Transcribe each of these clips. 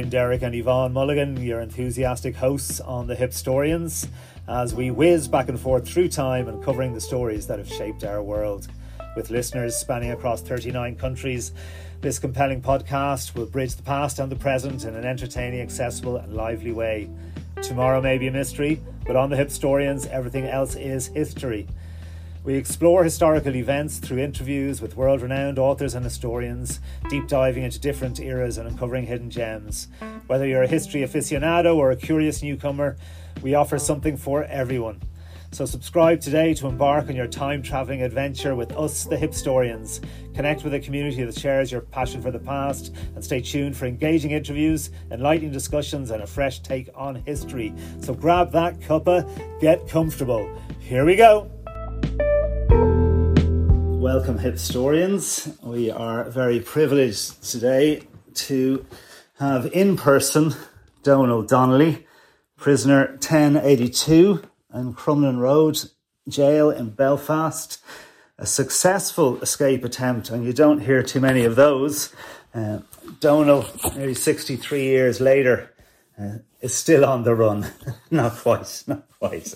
join Derek and Yvonne Mulligan, your enthusiastic hosts on the Hipstorians, as we whiz back and forth through time and covering the stories that have shaped our world. With listeners spanning across 39 countries, this compelling podcast will bridge the past and the present in an entertaining, accessible, and lively way. Tomorrow may be a mystery, but on the Hipstorians, everything else is history. We explore historical events through interviews with world renowned authors and historians, deep diving into different eras and uncovering hidden gems. Whether you're a history aficionado or a curious newcomer, we offer something for everyone. So subscribe today to embark on your time traveling adventure with us, the Hipstorians. Connect with a community that shares your passion for the past and stay tuned for engaging interviews, enlightening discussions, and a fresh take on history. So grab that cuppa, get comfortable. Here we go. Welcome, Hipstorians. We are very privileged today to have in person Donal Donnelly, prisoner 1082 in Crumlin Road jail in Belfast. A successful escape attempt, and you don't hear too many of those. Uh, Donal, nearly 63 years later, uh, is still on the run. not quite, not quite.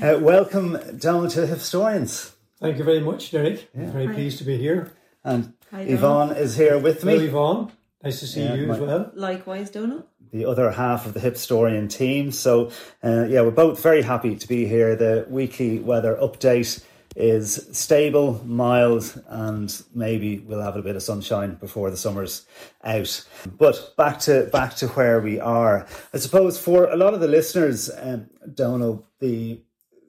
Uh, welcome, Donal, to the Hipstorians. Thank you very much, Derek. Yeah. Very Hi. pleased to be here. And Hi, Yvonne is here with me. Hello, Yvonne. Nice to see yeah, you my, as well. Likewise, Donal. The other half of the Hipstorian team. So, uh, yeah, we're both very happy to be here. The weekly weather update is stable, mild, and maybe we'll have a bit of sunshine before the summer's out. But back to back to where we are. I suppose for a lot of the listeners, um, Donal, the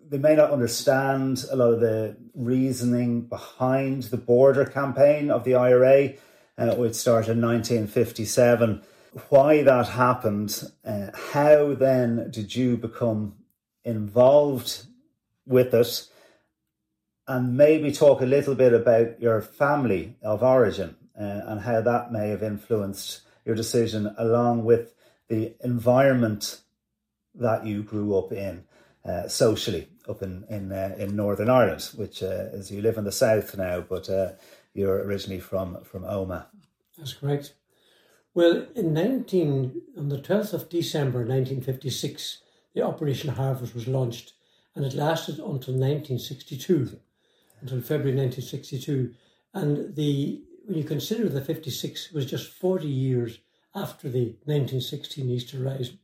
they may not understand a lot of the reasoning behind the border campaign of the IRA, uh, which started in 1957. Why that happened, uh, how then did you become involved with it, and maybe talk a little bit about your family of origin uh, and how that may have influenced your decision, along with the environment that you grew up in uh, socially up in in uh, in Northern Ireland, which uh, is you live in the south now, but uh, you're originally from from Omagh. That's correct. Well, in nineteen on the twelfth of December, nineteen fifty six, the Operation Harvest was launched, and it lasted until nineteen sixty two, until February nineteen sixty two, and the when you consider the fifty six was just forty years after the nineteen sixteen Easter Rising,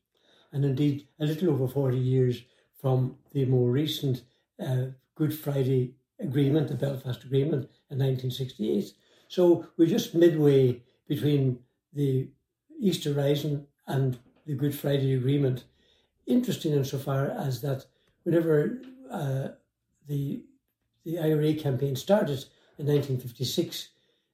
and indeed a little over forty years from the more recent uh, Good Friday Agreement, the Belfast Agreement in 1968. So we're just midway between the Easter Rising and the Good Friday Agreement. Interesting insofar as that whenever uh, the the IRA campaign started in 1956,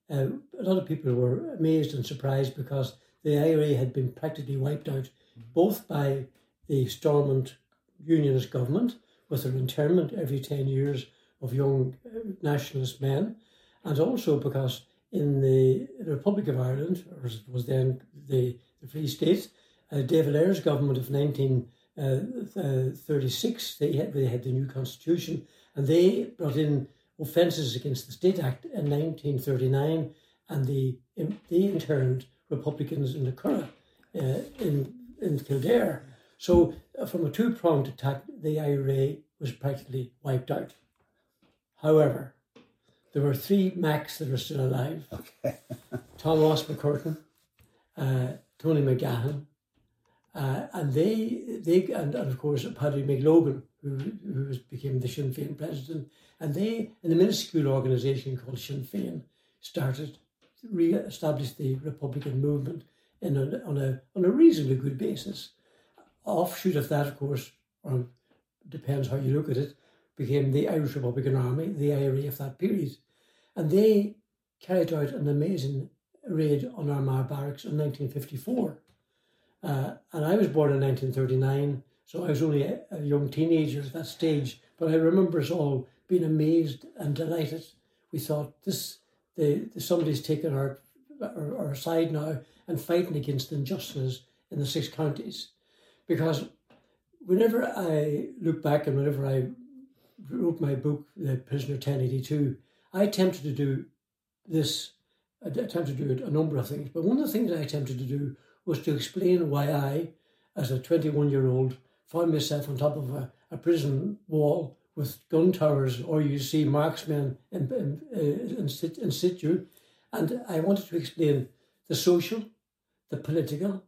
uh, a lot of people were amazed and surprised because the IRA had been practically wiped out both by the Stormont unionist government with their internment every 10 years of young uh, nationalist men, and also because in the Republic of Ireland, or was then the, the Free State, uh, de Valera's government of 1936, uh, they had, they had the new constitution, and they brought in offences against the State Act in 1939, and they, they interned Republicans in the Curragh uh, in, in Kildare. So, uh, from a two pronged attack, the IRA was practically wiped out. However, there were three Macs that are still alive okay. Thomas McCurtain, uh, Tony McGahan, uh, and they, they and, and, of course Paddy McLogan, who, who was, became the Sinn Féin president, and they, in a minuscule organisation called Sinn Féin, started re-established the Republican movement in a, on a on a reasonably good basis offshoot of that, of course, or depends how you look at it, became the Irish Republican Army, the IRA of that period. And they carried out an amazing raid on Armagh Barracks in 1954. Uh, and I was born in 1939, so I was only a, a, young teenager at that stage. But I remember us all being amazed and delighted. We thought this, the, the somebody's taken our, our, our side now and fighting against injustice in the six counties because whenever I look back and whenever I wrote my book, The Prisoner 1082, I attempted to do this, I attempted to do a number of things, but one of the things I attempted to do was to explain why I, as a 21 year old, found myself on top of a, a prison wall with gun towers, or you see marksmen in, in, uh, in, in situ. And I wanted to explain the social, the political,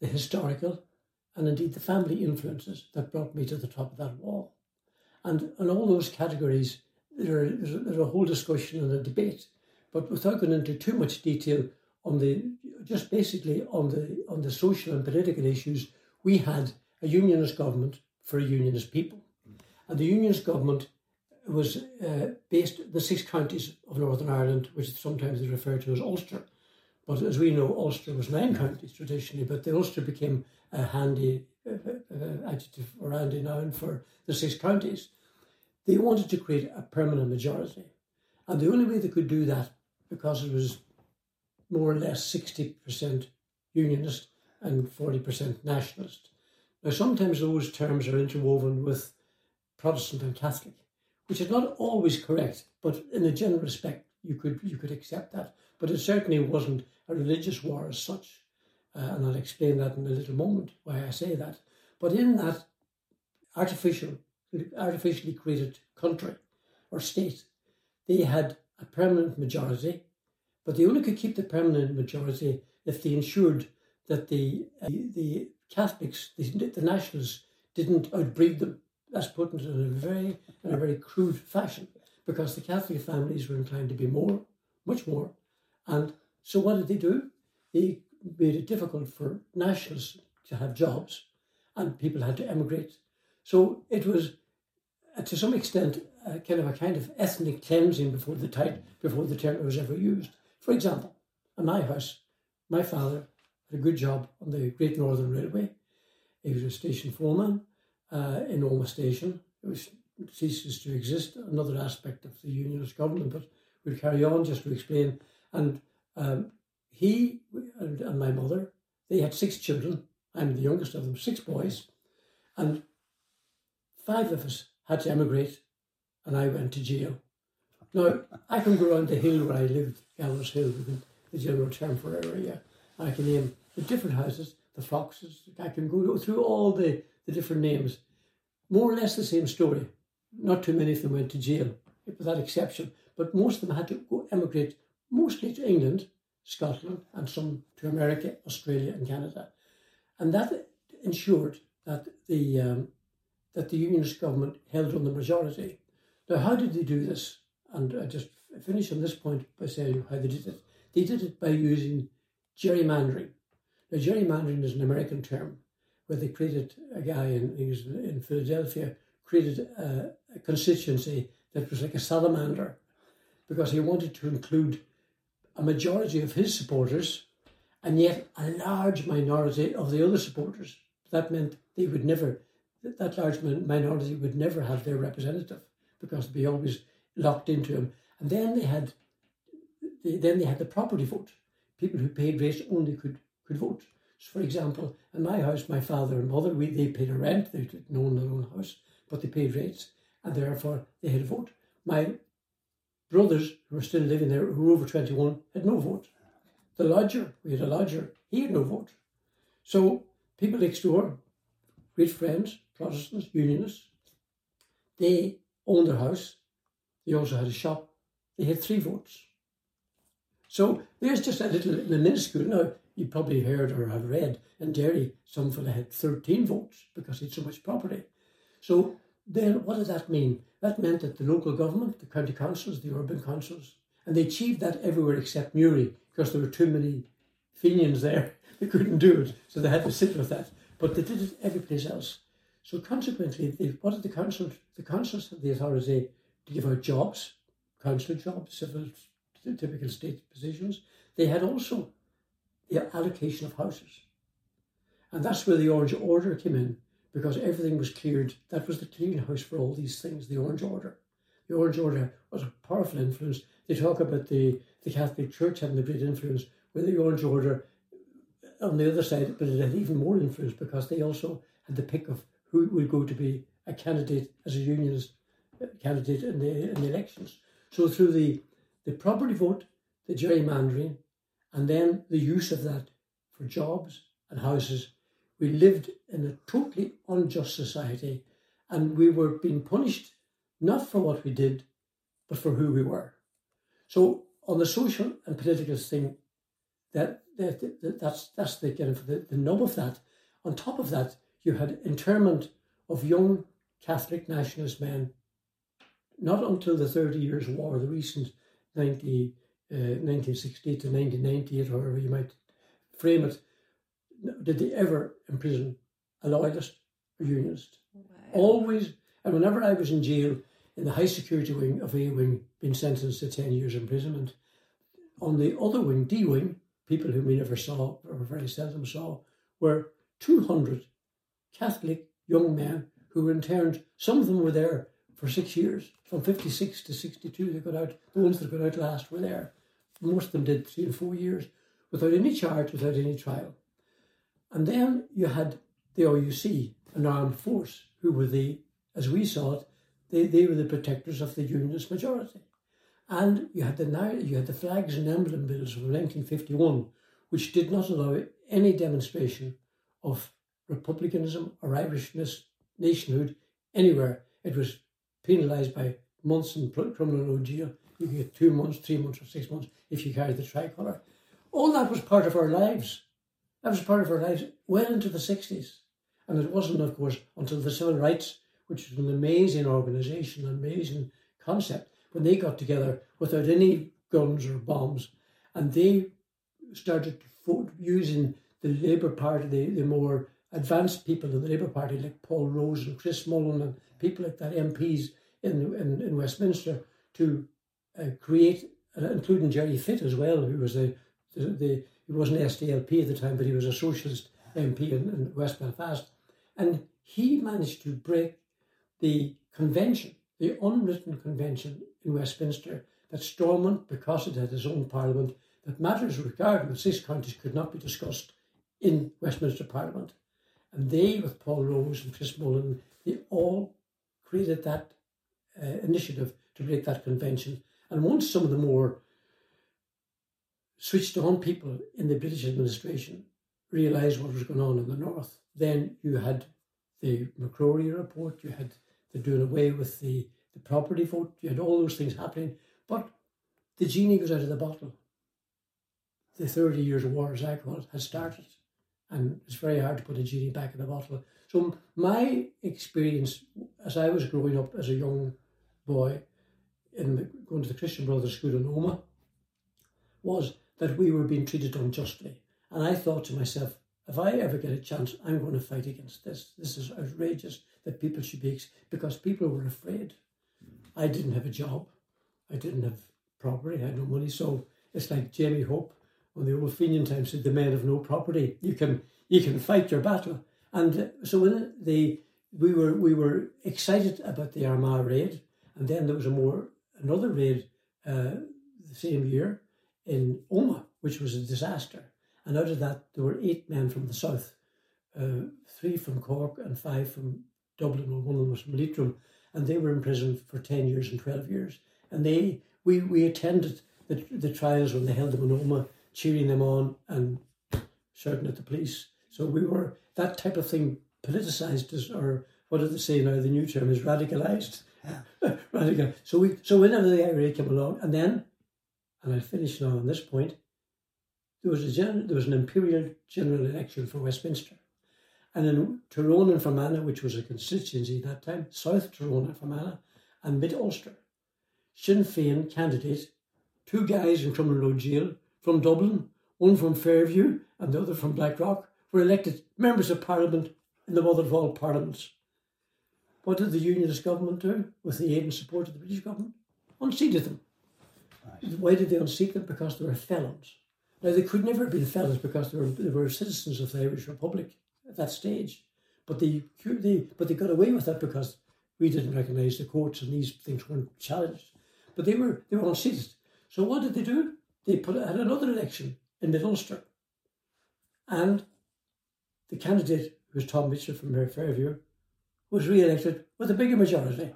the historical, and indeed the family influences that brought me to the top of that wall. And in all those categories, there, a, there's a whole discussion and a debate. But without going into too much detail on the just basically on the on the social and political issues, we had a unionist government for a unionist people, and the unionist government was uh, based the six counties of Northern Ireland, which sometimes is referred to as Ulster. As we know, Ulster was nine counties traditionally, but the Ulster became a handy uh, uh, adjective or handy noun for the six counties. They wanted to create a permanent majority. And the only way they could do that, because it was more or less 60% unionist and 40% nationalist. Now, sometimes those terms are interwoven with Protestant and Catholic, which is not always correct, but in a general respect, you could you could accept that. But it certainly wasn't a religious war as such, uh, and I'll explain that in a little moment why I say that. But in that artificial, artificially created country or state, they had a permanent majority, but they only could keep the permanent majority if they ensured that the uh, the Catholics, the, the nationalists, didn't outbreed them. That's put into a very in a very crude fashion because the Catholic families were inclined to be more, much more. And so what did they do? They made it difficult for nationals to have jobs and people had to emigrate. So it was, uh, to some extent, a kind of a kind of ethnic cleansing before the time, before the term was ever used. For example, in my house, my father had a good job on the Great Northern Railway. He was a station foreman uh, in Omagh Station. Was ceases to exist, another aspect of the unionist government, but we'll carry on just to explain. And um, he and, and, my mother, they had six children. I'm the youngest of them, six boys. And five of us had to emigrate, and I went to jail. Now, I can go around the hill where I lived, Gallows Hill, the general term for area. I can name the different houses, the foxes. I can go through all the, the different names. More or less the same story. Not too many of them went to jail, with that exception. But most of them had to go emigrate, mostly to England, Scotland, and some to America, Australia, and Canada. And that ensured that the um, that the unionist government held on the majority. Now, how did they do this? And I just finish on this point by saying how they did it. They did it by using gerrymandering. Now, gerrymandering is an American term where they created a guy in, in Philadelphia created a, a constituency that was like a salamander because he wanted to include a majority of his supporters and yet a large minority of the other supporters. That meant they would never, that large minority would never have their representative because they'd be always locked into him. And then they had, they, then they had the property vote. People who paid rates only could could vote. So for example, in my house, my father and mother, we they paid a rent. They didn't own their own house, but they paid rates, and therefore they had a vote. My brothers, who were still living there, who were over 21, had no vote. The lodger, we had a lodger, he had no vote. So people next door, great friends, Protestants, Unionists, they owned their house. They also had a shop. They had three votes. So there's just a little, in a minuscule. Now, you probably heard or have read in Derry, some fella had 13 votes because he had so much property. So then what does that mean? That meant that the local government, the county councils, the urban councils, and they achieved that everywhere except Newry because there were too many Fenians there. They couldn't do it, so they had to sit with that. But they did it every place else. So consequently, they, what did the council? The councils had the authority to give out jobs, council jobs, civil, typical state positions. They had also the allocation of houses. And that's where the Orange Order came in because everything was cleared. That was the clearinghouse for all these things, the Orange Order. The Orange Order was a powerful influence. They talk about the, the Catholic Church having a great influence, with the Orange Order on the other side, but it had even more influence because they also had the pick of who would go to be a candidate as a unionist uh, candidate in the, in the elections. So through the, the property vote, the gerrymandering, and then the use of that for jobs, and houses. We lived in a totally unjust society and we were being punished not for what we did, but for who we were. So on the social and political thing, that, that, that that's that's the kind of the, the nub of that. On top of that, you had internment of young Catholic nationalist men. Not until the Thirty Years' War, the recent 90, uh, 1960 to 1998, however you might frame it, did they ever imprison a loyalist or unionist. Wow. Always, and whenever I was in jail in the high security wing of A wing, being sentenced to 10 years imprisonment, on the other wing, D wing, people whom we never saw or very seldom saw, were 200 Catholic young men who were interned. Some of them were there for six years, from 56 to 62. They got out, the ones that got out last were there. Most of them did three and four years without any charge, without any trial. And then you had the RUC, an armed force, who were the, as we saw it, they, they were the protectors of the Unionist majority. And you had the you had the flags and emblem bills from 1951, which did not allow any demonstration of republicanism or Irishness, nationhood anywhere. It was penalised by months in criminal jail. You could get two months, three months, or six months if you carried the tricolour. All that was part of our lives. That was part of her life well into the 60s. And it wasn't, of course, until the civil rights, which was an amazing organisation, an amazing concept, when they got together without any guns or bombs, and they started using the Labour Party, the, the more advanced people in the Labour Party, like Paul Rose and Chris Mullin and people like that, MPs in, in, in Westminster, to uh, create, uh, including Gerry Fitt as well, who was the, the, the he wasn't SDLP at the time, but he was a socialist MP in, in West Belfast. And he managed to break the convention, the unwritten convention in Westminster, that Stormont, because it had its own parliament, that matters regarding the six counties could not be discussed in Westminster Parliament. And they, with Paul Rose and Chris Mullin, they all created that uh, initiative to break that convention. And once some of the more switched on people in the British administration realised what was going on in the north. Then you had the Macrory report, you had the doing away with the, the property vote, you had all those things happening. But the genie goes out of the bottle. The 30 years war, as I call it, has started. And it's very hard to put a genie back in the bottle. So my experience as I was growing up as a young boy in the, going to the Christian Brothers School in Omagh was that we were being treated unjustly. And I thought to myself, if I ever get a chance, I'm going to fight against this. This is outrageous that people should be, because people were afraid. I didn't have a job. I didn't have property. I had no money. So it's like Jamie Hope on the old Fenian times said, the men have no property. You can, you can fight your battle. And so when the, we were, we were excited about the Armagh raid. And then there was a more, another raid uh, the same year in Omagh, which was a disaster. And out of that, there were eight men from the south, uh, three from Cork and five from Dublin, one of them was from Leitrim, and they were in prison for 10 years and 12 years. And they, we, we attended the, the trials when they held them in Omagh, cheering them on and shouting at the police. So we were, that type of thing politicized us, or what do they say now? The new term is radicalized. Radical. So we, so whenever the IRA came along, and then and I'll finish now on this point, there was, a gen- there was an imperial general election for Westminster. And in Tyrone and Fermanagh, which was a constituency at that time, South Tyrone and Fermanagh, and Mid Ulster, Sinn Féin candidate, two guys in Crumlin Road Jail from Dublin, one from Fairview and the other from Blackrock, were elected members of Parliament in the mother of all parliaments. What did the Unionist government do with the aid and support of the British government? Unseated them. Why did they unseat them? Because they were felons. Now, they could never have been felons because they were, they were citizens of the Irish Republic at that stage. But they, they, but they got away with that because we didn't recognise the courts and these things weren't challenged. But they were they were unseated. So what did they do? They put had another election in Mid Ulster, and the candidate, who was Tom Mitchell from Fairview, was re-elected with a bigger majority.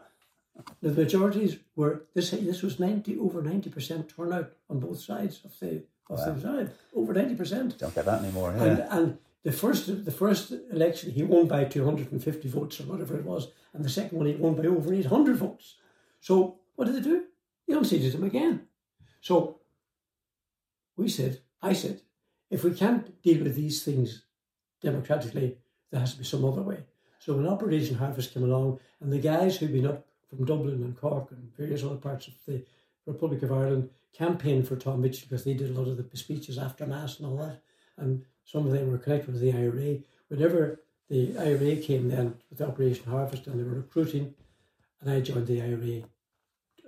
The majorities were this. This was ninety over ninety percent turnout on both sides of the of wow. the side. Over ninety percent. Don't get that anymore. Yeah. And, and the first the first election he won by 250 votes or whatever it was, and the second one he won by over 800 votes. So what did they do? They unseated him again. So we said, I said, if we can't deal with these things democratically, there has to be some other way. So when Operation Harvest came along, and the guys who'd been up from Dublin and Cork and various other parts of the Republic of Ireland campaigned for Tom Mitchell because they did a lot of the speeches after Mass and all that, and some of them were connected with the IRA. Whenever the IRA came then with Operation Harvest and they were recruiting, and I joined the IRA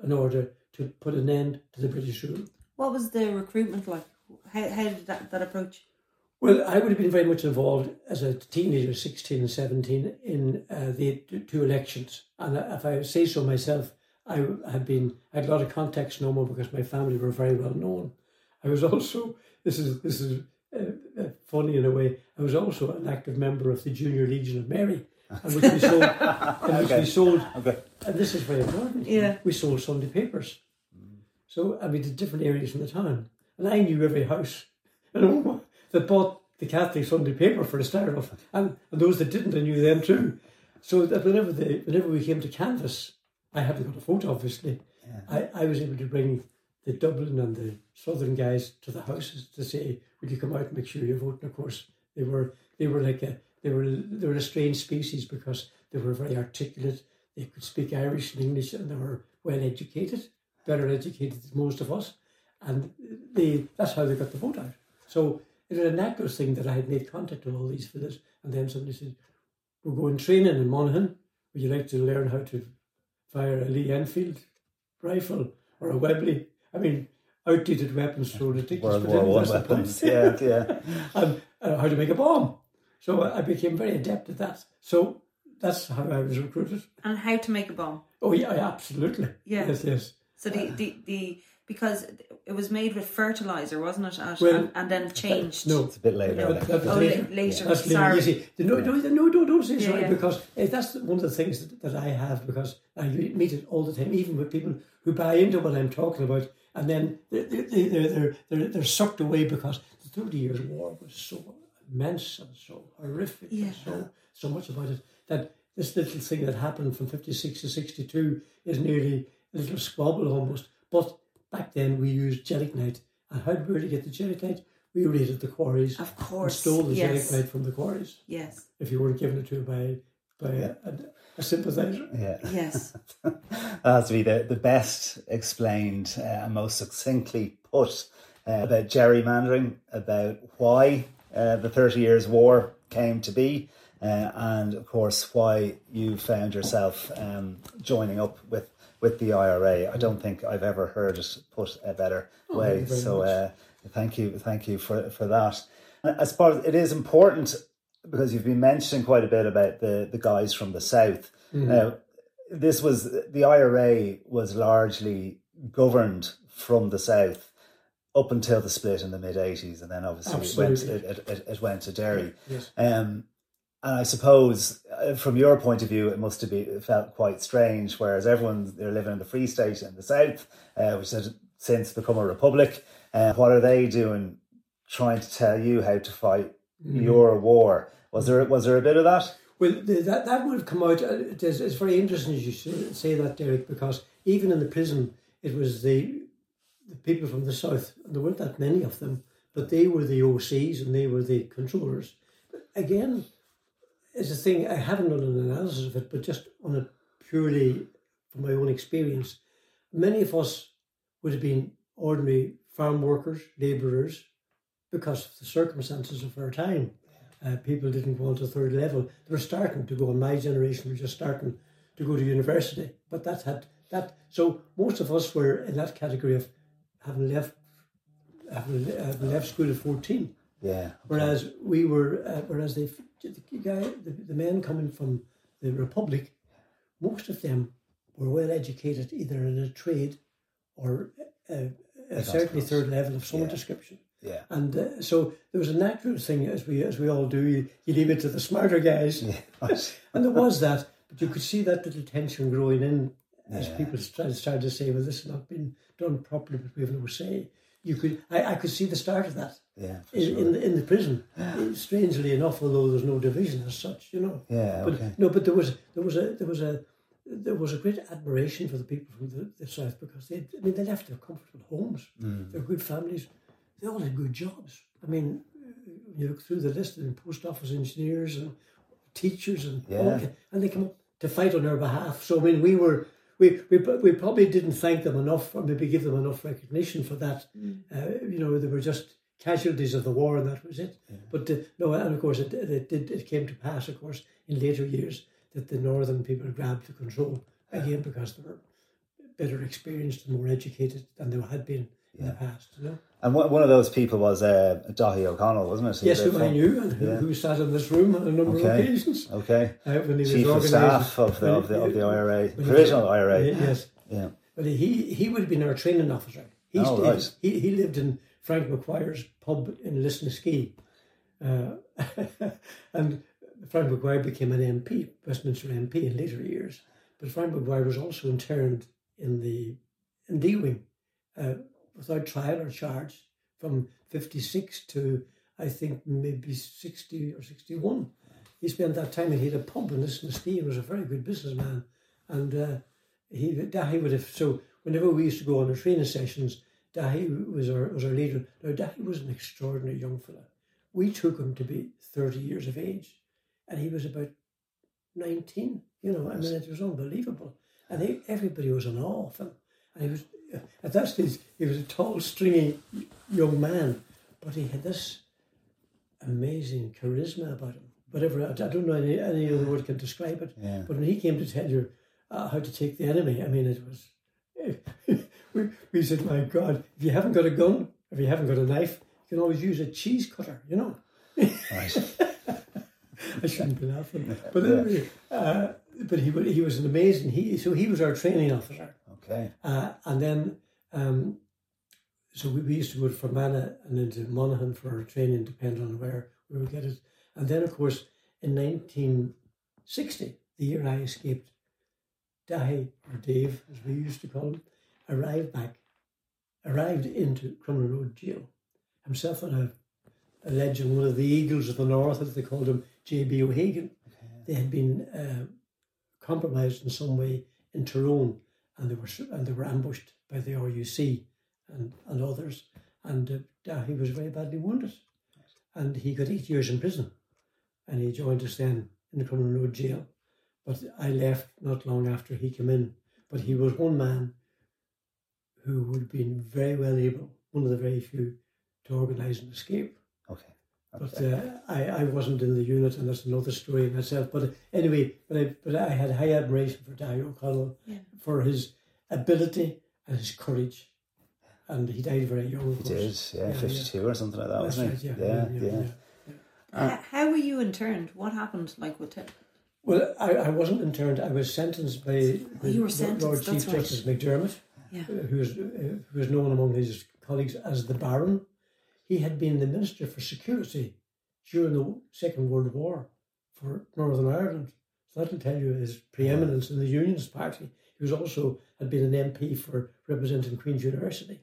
in order to put an end to the British rule. What was the recruitment like? How, how did that, that approach? Well, I would have been very much involved as a teenager, 16 and 17, in uh, the two elections. And if I say so myself, I had been, I had a lot of contacts no more because my family were very well known. I was also, this is, this is uh, uh, funny in a way, I was also an active member of the Junior Legion of Mary. And which we sold, and which Okay. we sold, Okay. and this is very important. Yeah. We sold Sunday papers. So, I we did different areas in the town. And I knew every house you know, that bought the Catholic Sunday paper for a start off. And, and those that didn't, I knew them too. So that whenever, they, whenever we came to canvass, I hadn't got a vote, obviously. I, I was able to bring the Dublin and the Southern guys to the houses to say, "Would you come out and make sure you vote?" And of course, they were they were like a they were they were a strange species because they were very articulate. They could speak Irish and English, and they were well educated, better educated than most of us, and they that's how they got the vote out. So it was a natural thing that I had made contact with all these fellas, and then somebody said, "We're going training in Monaghan. Would you like to learn how to fire a Lee Enfield rifle or a Webley? I mean, outdated weapons so ridiculous. World but War then One weapons. Yeah, yeah. and uh, how to make a bomb. So I became very adept at that. So that's how I was recruited. And how to make a bomb? Oh yeah, absolutely. Yeah. Yes, yes. So the, the, the because it was made with fertilizer, wasn't it? At, Well, and, and then changed. No, It's a bit later. No, like. that was Oh, later. later. That's later. Sorry. You see, no, no, no, don't, don't say sorry yeah. because uh, that's one of the things that, that I have because I meet it all the time, even with people who buy into what I'm talking about, and then they're they're they're they're, they're, they're sucked away because the Thirty Years' War was so immense and so horrific Yeah. and so so much about it that this little thing that happened from fifty six to sixty two is nearly a little squabble almost. But back then we used gelignite, and how did we get the gelignite? We raided the quarries Of and course. stole the yes. gelignite from the quarries Yes. if you weren't given it to by by a, a, a sympathizer. Yeah. Yes. That has to be the, the best explained uh, and most succinctly put uh, about gerrymandering, about why uh, the Thirty Years' War came to be, uh, and of course why you found yourself um, joining up with, with the IRA. I don't think I've ever heard it put a better thank way. So uh, thank you, thank you for for that. I suppose it is important because you've been mentioning quite a bit about the the guys from the south. Mm-hmm. Now, this was the IRA was largely governed from the south up until the split in the mid '80s, and then obviously it went, it, it, it went to Derry. Yes. Um, and I suppose, uh, from your point of view, it must have been, felt quite strange. Whereas everyone's they're living in the Free State in the south, uh, which has since become a republic. Uh, what are they doing, trying to tell you how to fight Mm-hmm. your war? Was there was there a bit of that? Well, that that would have come out. uh, It is, it's very interesting as you say, say that, Derek, because even in the prison, it was the the people from the south, and there weren't that many of them, but they were the OCs and they were the controllers. But again, it's a thing I haven't done an analysis of it, but just on a purely from my own experience, many of us would have been ordinary farm workers, labourers, because of the circumstances of our time. Uh, people didn't go on to third level. They were starting to go, and my generation was just starting to go to university. But that had that. So most of us were in that category of having left, having, having left school at fourteen. Yeah. Whereas we were, uh, whereas the, the guy, the, the men coming from the Republic, most of them were well educated, either in a trade or uh, uh, certainly third level of some Yeah. description. Yeah. And uh, so there was a natural thing, as we as we all do. You, you leave it to the smarter guys. And there was that. But you could see that little tension growing in as Yeah. people started, started to say, "Well, this has not been done properly, but we have no say." You could I, I could see the start of that Yeah, in, sure. in, the, in the prison. Strangely enough, although there's no division as such, you know. Yeah, But okay. no, but there was there was a there was a there was a great admiration for the people from the, the south because they I mean they left their comfortable homes, Mm. their good families, they all had good jobs. I mean, you look through the list and post office engineers and teachers and Yeah. that, and they come up to fight on our behalf. So I mean, we were. We, we, we probably didn't thank them enough or maybe give them enough recognition for that. Uh, you know, they were just casualties of the war and that was it. But uh, no, and of course it, it did. It came to pass, of course, in later years that the northern people grabbed the control again because they were better experienced and more educated than they had been in the past. You know? And one of those people was uh, Dáithí O'Connell, wasn't it? He Yes, who I knew and who, Yeah. who sat in this room on a number of occasions Okay. uh, when he was Chief of staff of the, of the, of the IRA, provisional IRA. Yes, Yeah. but he he would have been our training officer. He Oh, stayed- right. he, he lived in Frank Maguire's pub in Lisnaskea. Uh, and Frank Maguire became an MP, Westminster MP in later years. But Frank Maguire was also interned in the in D Wing uh, without trial or charge from 56 to I think maybe 60 or 61. He spent that time and he had a pub in Lisnaskea and was a very good businessman. And uh, he Dáithí would have so whenever we used to go on our training sessions, Dáithí was our was our leader. Now Dáithí was an extraordinary young fella. We took him to be thirty years of age, and he was about nineteen. You know, I mean, it was unbelievable, and he, everybody was in awe of him. And he was at that stage he was a tall, stringy young man, but he had this amazing charisma about him. Whatever I, don't know any any other word can describe it. Yeah. But when he came to tell you uh, how to take the enemy, I mean, it was. we, we said, my God, if you haven't got a gun, if you haven't got a knife, you can always use a cheese cutter, you know. Right. I shouldn't be laughing. But anyway, uh, but he, he was an amazing, he, so he was our training officer. Okay. Uh, and then, um, so we, we used to go to Fermanagh and into Monaghan for our training, depending on where we would get it. And then, of course, in 1960, the year I escaped, Dáithí, or Dave, as we used to call him, arrived back, arrived into Crumlin Road Jail. Himself and a, a legend, one of the Eagles of the North, as they called him, J.B. O'Hagan. They had been uh, compromised in some way in Tyrone and they were and they were ambushed by the RUC and, and others. And uh, Dáithí was very badly wounded, and he got eight years in prison, and he joined us then in the Crumlin Road jail. But I left not long after he came in. But he was one man who would have been very well able, one of the very few, to organise an escape. Okay. But uh, I, I wasn't in the unit, and that's another story in itself. But anyway, but I, but I had high admiration for Dáithí O'Connell Yeah. for his ability and his courage. And he died very young. Of It course. is, yeah, Yeah, 52 or something like that, That's wasn't right, it? yeah. yeah, yeah. H- How were you interned? What happened? Like with it? Well, I, I wasn't interned. I was sentenced by the you were Lord Chief right. Justice MacDermott, Yeah. uh, who was, uh, who was known among his colleagues as the Baron. He had been the Minister for Security during the Second World War for Northern Ireland. So that'll tell you his preeminence in the Unionist Party. He was also had been an MP for representing Queen's University.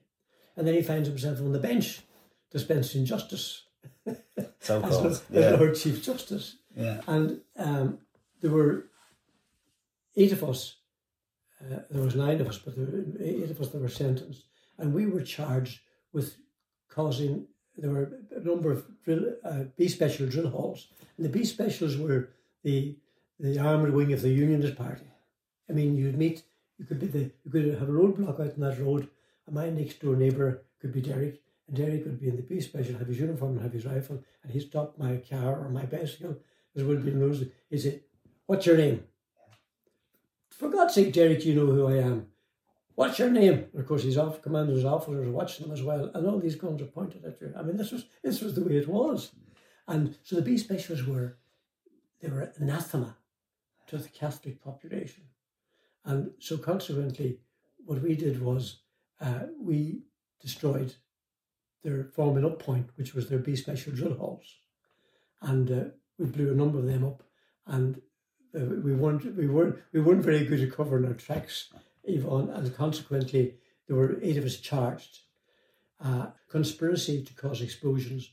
And then he finds himself on the bench dispensing justice So as, called. as Yeah. Lord Chief Justice. yeah. And um, there were eight of us. Uh, there was nine of us, but there were eight of us that were sentenced, and we were charged with causing. There were a number of drill, uh, B special drill halls, and the B specials were the the armoured wing of the Unionist Party. I mean, you'd meet. You could be the. You could have a roadblock out on that road, and my next door neighbour could be Derek, and Derek would be in the B special, have his uniform and have his rifle, and he stopped my car or my bicycle, as would be in those. He'd say, "What's your name?" For God's sake, Derek, you know who I am. What's your name? And of course, his off commanders, officers watching them as well, and all these guns are pointed at you. I mean, this was this was the way it was, and so the B specials were they were anathema to the Catholic population, and so consequently, what we did was uh, we destroyed their forming up point, which was their B special drill halls, and uh, we blew a number of them up, and uh, we weren't we weren't we weren't very good at covering our tracks, Yvonne, and consequently there were eight of us charged, uh, conspiracy to cause explosions.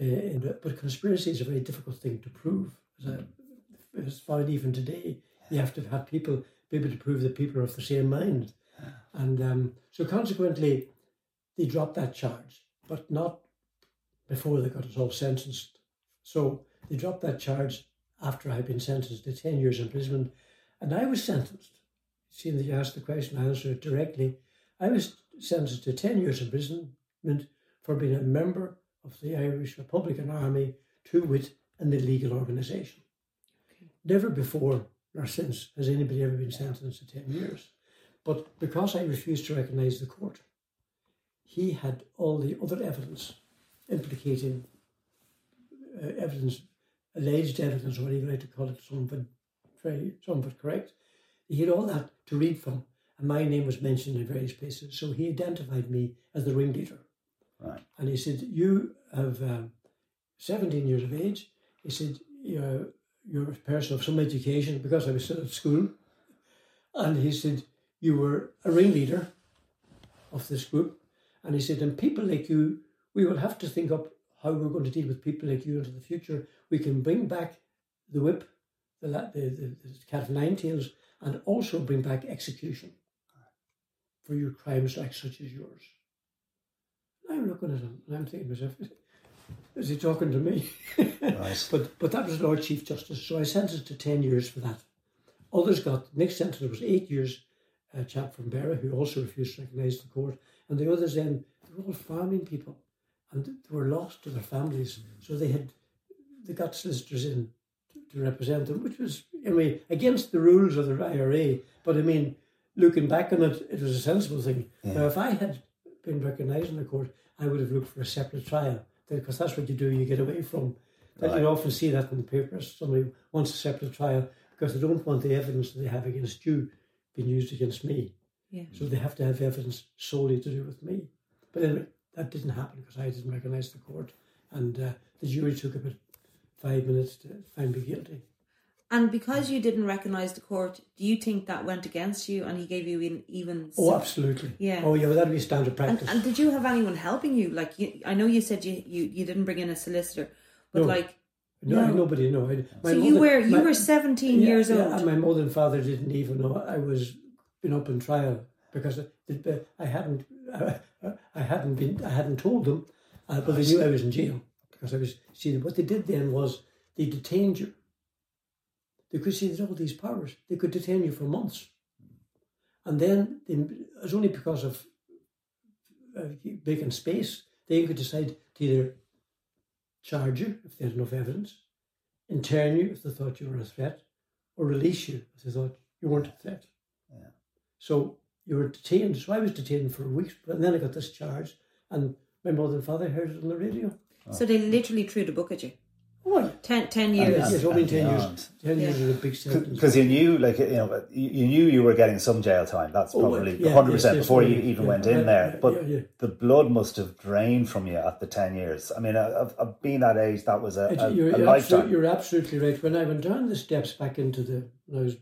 Uh, but conspiracy is a very difficult thing to prove. As found even today, you have to have people be able to prove that people are of the same mind. And um, so consequently, they dropped that charge, but not before they got us all sentenced. So they dropped that charge after I'd been sentenced to 10 years imprisonment. And I was sentenced, seeing that you asked the question, I answered it directly. I was sentenced to 10 years imprisonment for being a member of the Irish Republican Army, to wit, an illegal organisation. Okay. Never before nor since has anybody ever been sentenced to 10 years. But because I refused to recognise the court, he had all the other evidence implicating uh, evidence, alleged evidence, or whatever you like to call it, somewhat very, somewhat correct. He had all that to read from, and my name was mentioned in various places. So he identified me as the ringleader. Right. And he said, You have um, 17 years of age. He said, You're, you're a person of some education because I was still at school. And he said, You were a ringleader of this group. And he said, And people like you, we will have to think up how we're going to deal with people like you into the future. We can bring back the whip, the, the, the, the cat of nine tails, and also bring back execution for your crimes like such as yours. I'm looking at him and I'm thinking myself, is he talking to me? Right. but but that was Lord Chief Justice, so I sentenced to ten years for that. Others got the next sentence was eight years. A chap from Beragh who also refused to recognise the court, and the others then they were all farming people, and they were lost to their families, so they had they got solicitors in to, to represent them, which was I mean against the rules of the IRA. But I mean, looking back on it, it was a sensible thing. Yeah. Now, if I had been recognised in the court, I would have looked for a separate trial because that's what you do. You get away from that. Right. You often see that in the papers. Somebody wants a separate trial because they don't want the evidence that they have against you being used against me. Yeah. So they have to have evidence solely to do with me. But anyway, that didn't happen because I didn't recognise the court, and uh, the jury took about five minutes to find me guilty. And because you didn't recognise the court, do you think that went against you and he gave you an even? Oh, absolutely. Yeah. Oh, yeah. Well, that'd be standard practice. And, and, did you have anyone helping you? Like, you, I know you said you, you, you didn't bring in a solicitor, but no. like. No, no, nobody. No. I, so mother, you were you my, were seventeen yeah, years yeah, old, and my mother and father didn't even know I was been up in trial because I hadn't I, I hadn't been I hadn't told them, uh, but they knew I was in jail because I was. See, what they did then was they detained you they could there's all these powers. They could detain you for months. And then it was only because of uh, making space, they could decide to either charge you if they had enough evidence, intern you if they thought you were a threat, or release you if they thought you weren't a threat. Yeah. So you were detained. So I was detained for weeks, but then I got discharged, and my mother and father heard it on the radio. So they literally threw the book at you. What? Ten, ten years. Yes, only ten years. Ten years is a big sentence. Because you knew, like you know, you knew you were getting some jail time. That's oh, probably hundred percent before you even went in there. But the blood must have drained from you at the ten years. I mean, of, of being that age, that was a, a, you're, a you're lifetime. Absolutely, you're absolutely right. When I went down the steps back into the, when I was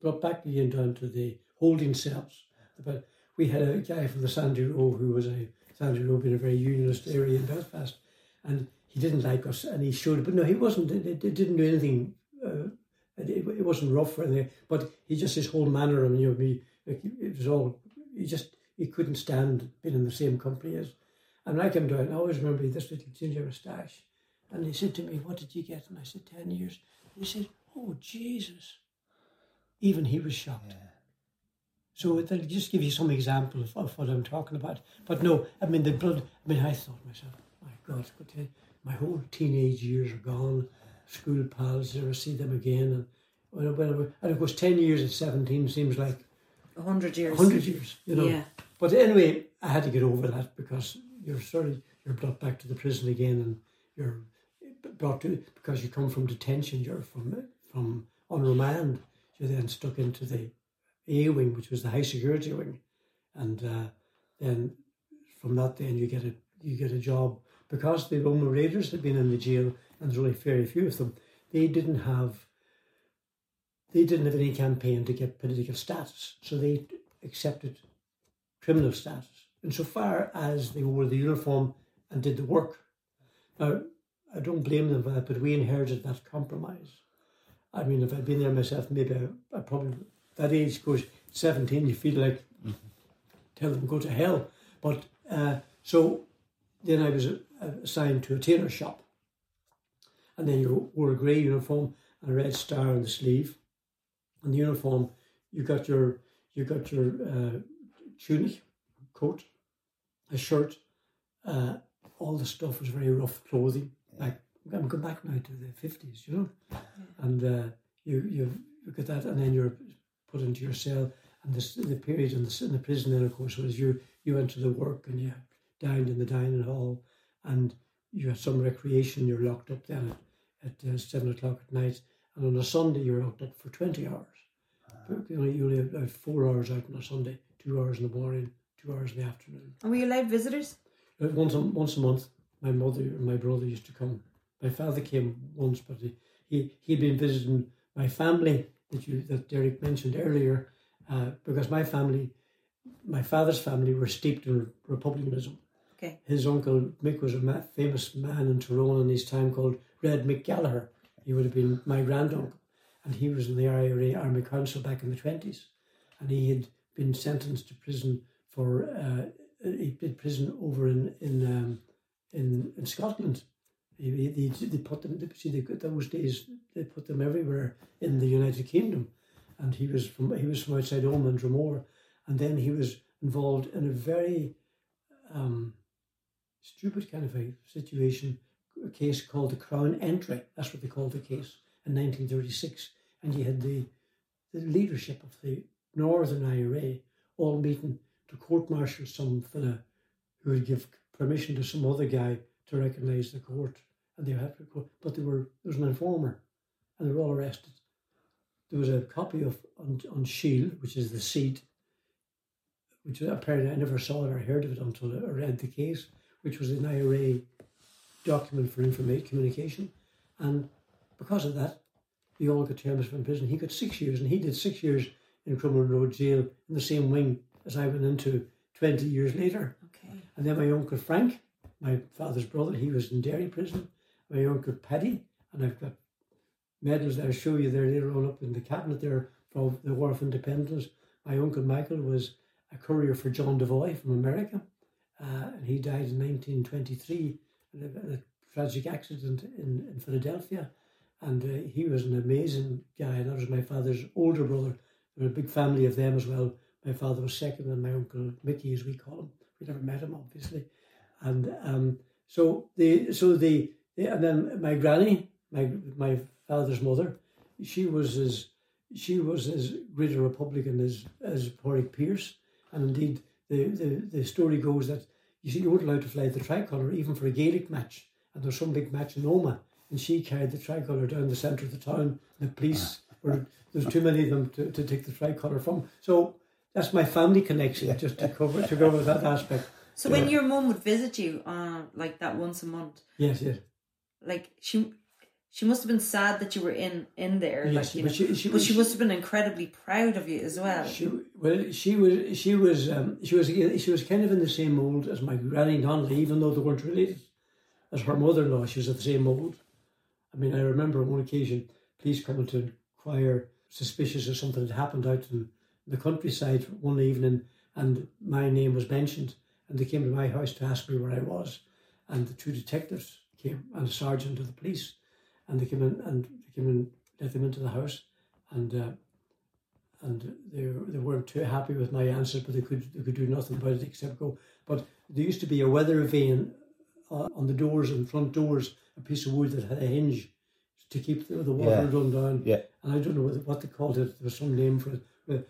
brought back again down to the holding cells, but we had a guy from the Sandy Row who was a Sandy Row being a very unionist area in Belfast, and he didn't like us and he showed but no he wasn't it, it didn't do anything uh, it, it, wasn't rough or anything but he just his whole manner I mean you know me like, it was all he just he couldn't stand being in the same company as and I came down I always remember this little ginger moustache and he said to me what did you get? And I said 10 years. And he said oh Jesus. Even he was shocked. Yeah. So that'll just give you some example of, of, what I'm talking about. But no, I mean the blood. I mean I thought myself, my God, my whole teenage years are gone. School pals, never see them again. And, when, and of course, 10 years at 17 seems like a hundred years. A hundred years, you know. Yeah. But anyway, I had to get over that because you're sorry you're brought back to the prison again, and you're brought to because you come from detention. You're from from on remand. You're then stuck into the A wing, which was the high security wing, and uh, then from that, then you get a you get a job because the Omagh raiders had been in the jail and there's only very few of them, they didn't have they didn't have any campaign to get political status. So they accepted criminal status. insofar as they wore the uniform and did the work. Now, I don't blame them for that, but we inherited that compromise. I mean, if I'd been there myself, maybe I, I probably, that age goes 17, you feel like, mm-hmm. tell them go to hell. But uh, so then I was assigned to a tailor shop. And then you wore a grey uniform and a red star on the sleeve. And the uniform, you got your you got your uh, tunic, coat, a shirt. Uh, all the stuff was very rough clothing. Like I'm going back now to the fifties, you know, and uh, you you look at that, and then you're put into your cell. And this, the period in the, in the prison then, of course, was you you went to the work and you dined in the dining hall, and you had some recreation. You're locked up then at, at uh, seven o'clock at night, and on a Sunday you're locked up for twenty hours. Uh-huh. You only you only have four hours out on a Sunday, two hours in the morning, two hours in the afternoon. And were you allowed visitors? Uh, once a, once a month, my mother and my brother used to come. My father came once, but he, he he'd been visiting my family that you that Derek mentioned earlier, uh, because my family, my father's family, were steeped in republicanism. Okay. His uncle Mick was a famous man in Tyrone in his time called Red Mick Gallagher. He would have been my granduncle, and he was in the IRA Army Council back in the twenties, and he had been sentenced to prison for uh, he did prison over in in um, in, in Scotland. They, they, they put them. See, they, those days they put them everywhere in the United Kingdom, and he was from he was from outside Omagh Dromore, and then he was involved in a very um, stupid kind of a situation, a case called the Crown Entry. That's what they called the case in 1936, and you had the the leadership of the Northern IRA all meeting to court martial some fella who would give permission to some other guy to recognise the court, and they had. But they were there was an informer, and they were all arrested. There was a copy of on, on Shield, which is the seat, which apparently I never saw it or heard of it until I read the case, which was an IRA document for information communication, and because of that, they all got terms from prison. He got six years, and he did six years in Crumlin Road Jail in the same wing as I went into 20 years later. Okay. And then my uncle Frank, my father's brother, he was in Derry prison. My uncle Paddy, and I've got medals I'll show you there later on up in the cabinet there from the War of Independence. My uncle Michael was a courier for John Devoy from America, uh, and he died in 1923 in a, a tragic accident in, in Philadelphia. And uh, he was an amazing guy. That was my father's older brother. There were a big family of them as well. My father was second, and my uncle Mickey, as we call him. We never met him, obviously. And um, so the so the, the and then my granny, my my father's mother, she was as she was as great a Republican as as Pádraig Pearse, and indeed the, the, the story goes that you see you weren't allowed to fly the tricolour even for a Gaelic match, and there was some big match in Omagh, and she carried the tricolour down the centre of the town. The police were there's too many of them to, to take the tricolour from. So that's my family connection, yeah. just to cover to cover that aspect. So yeah. when your mum would visit you, uh, like that once a month, yes, yes, like she she must have been sad that you were in in there. Yes, like, but, she, she, but she, must have been incredibly proud of you as well. She well, she was she was um, she was she was kind of in the same mold as my granny Donnelly, even though they weren't related. As her mother-in-law, she was of the same mold. I mean, I remember on one occasion, police coming to inquire, suspicious of something had happened out in the countryside one evening, and my name was mentioned, and they came to my house to ask me where I was, and the two detectives came and a sergeant of the police, and they came in and they came and let them into the house, and uh, and they they weren't too happy with my answer, but they could they could do nothing about it except go. But there used to be a weather vane uh, on the doors and front doors, a piece of wood that had a hinge to keep the, the water yeah. run down. Yeah. And I don't know what, what they called it. There was some name for it.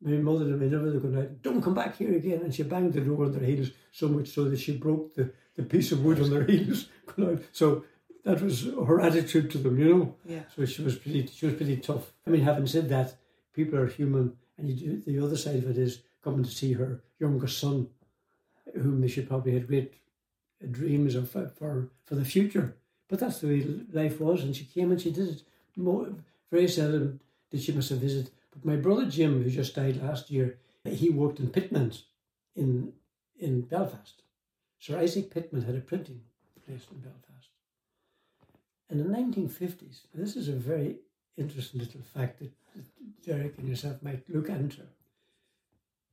My mother and my never going out, don't come back here again. And she banged the door on their heels so much so that she broke the, the piece of wood on their heels. so that was her attitude to them, you know. Yeah. So she was pretty she was pretty tough. I mean, having said that, people are human, and you do, the other side of it is coming to see her younger son, whom she probably had great dreams of uh, for for the future. But that's the way life was, and she came and she did it. More, very seldom did she miss a visit. My brother Jim, who just died last year, eh, he worked in Pitman's in in Belfast. Sir Isaac Pitman had a printing place in Belfast. In the 1950s, this is a very interesting little fact that Derek and yourself might look into.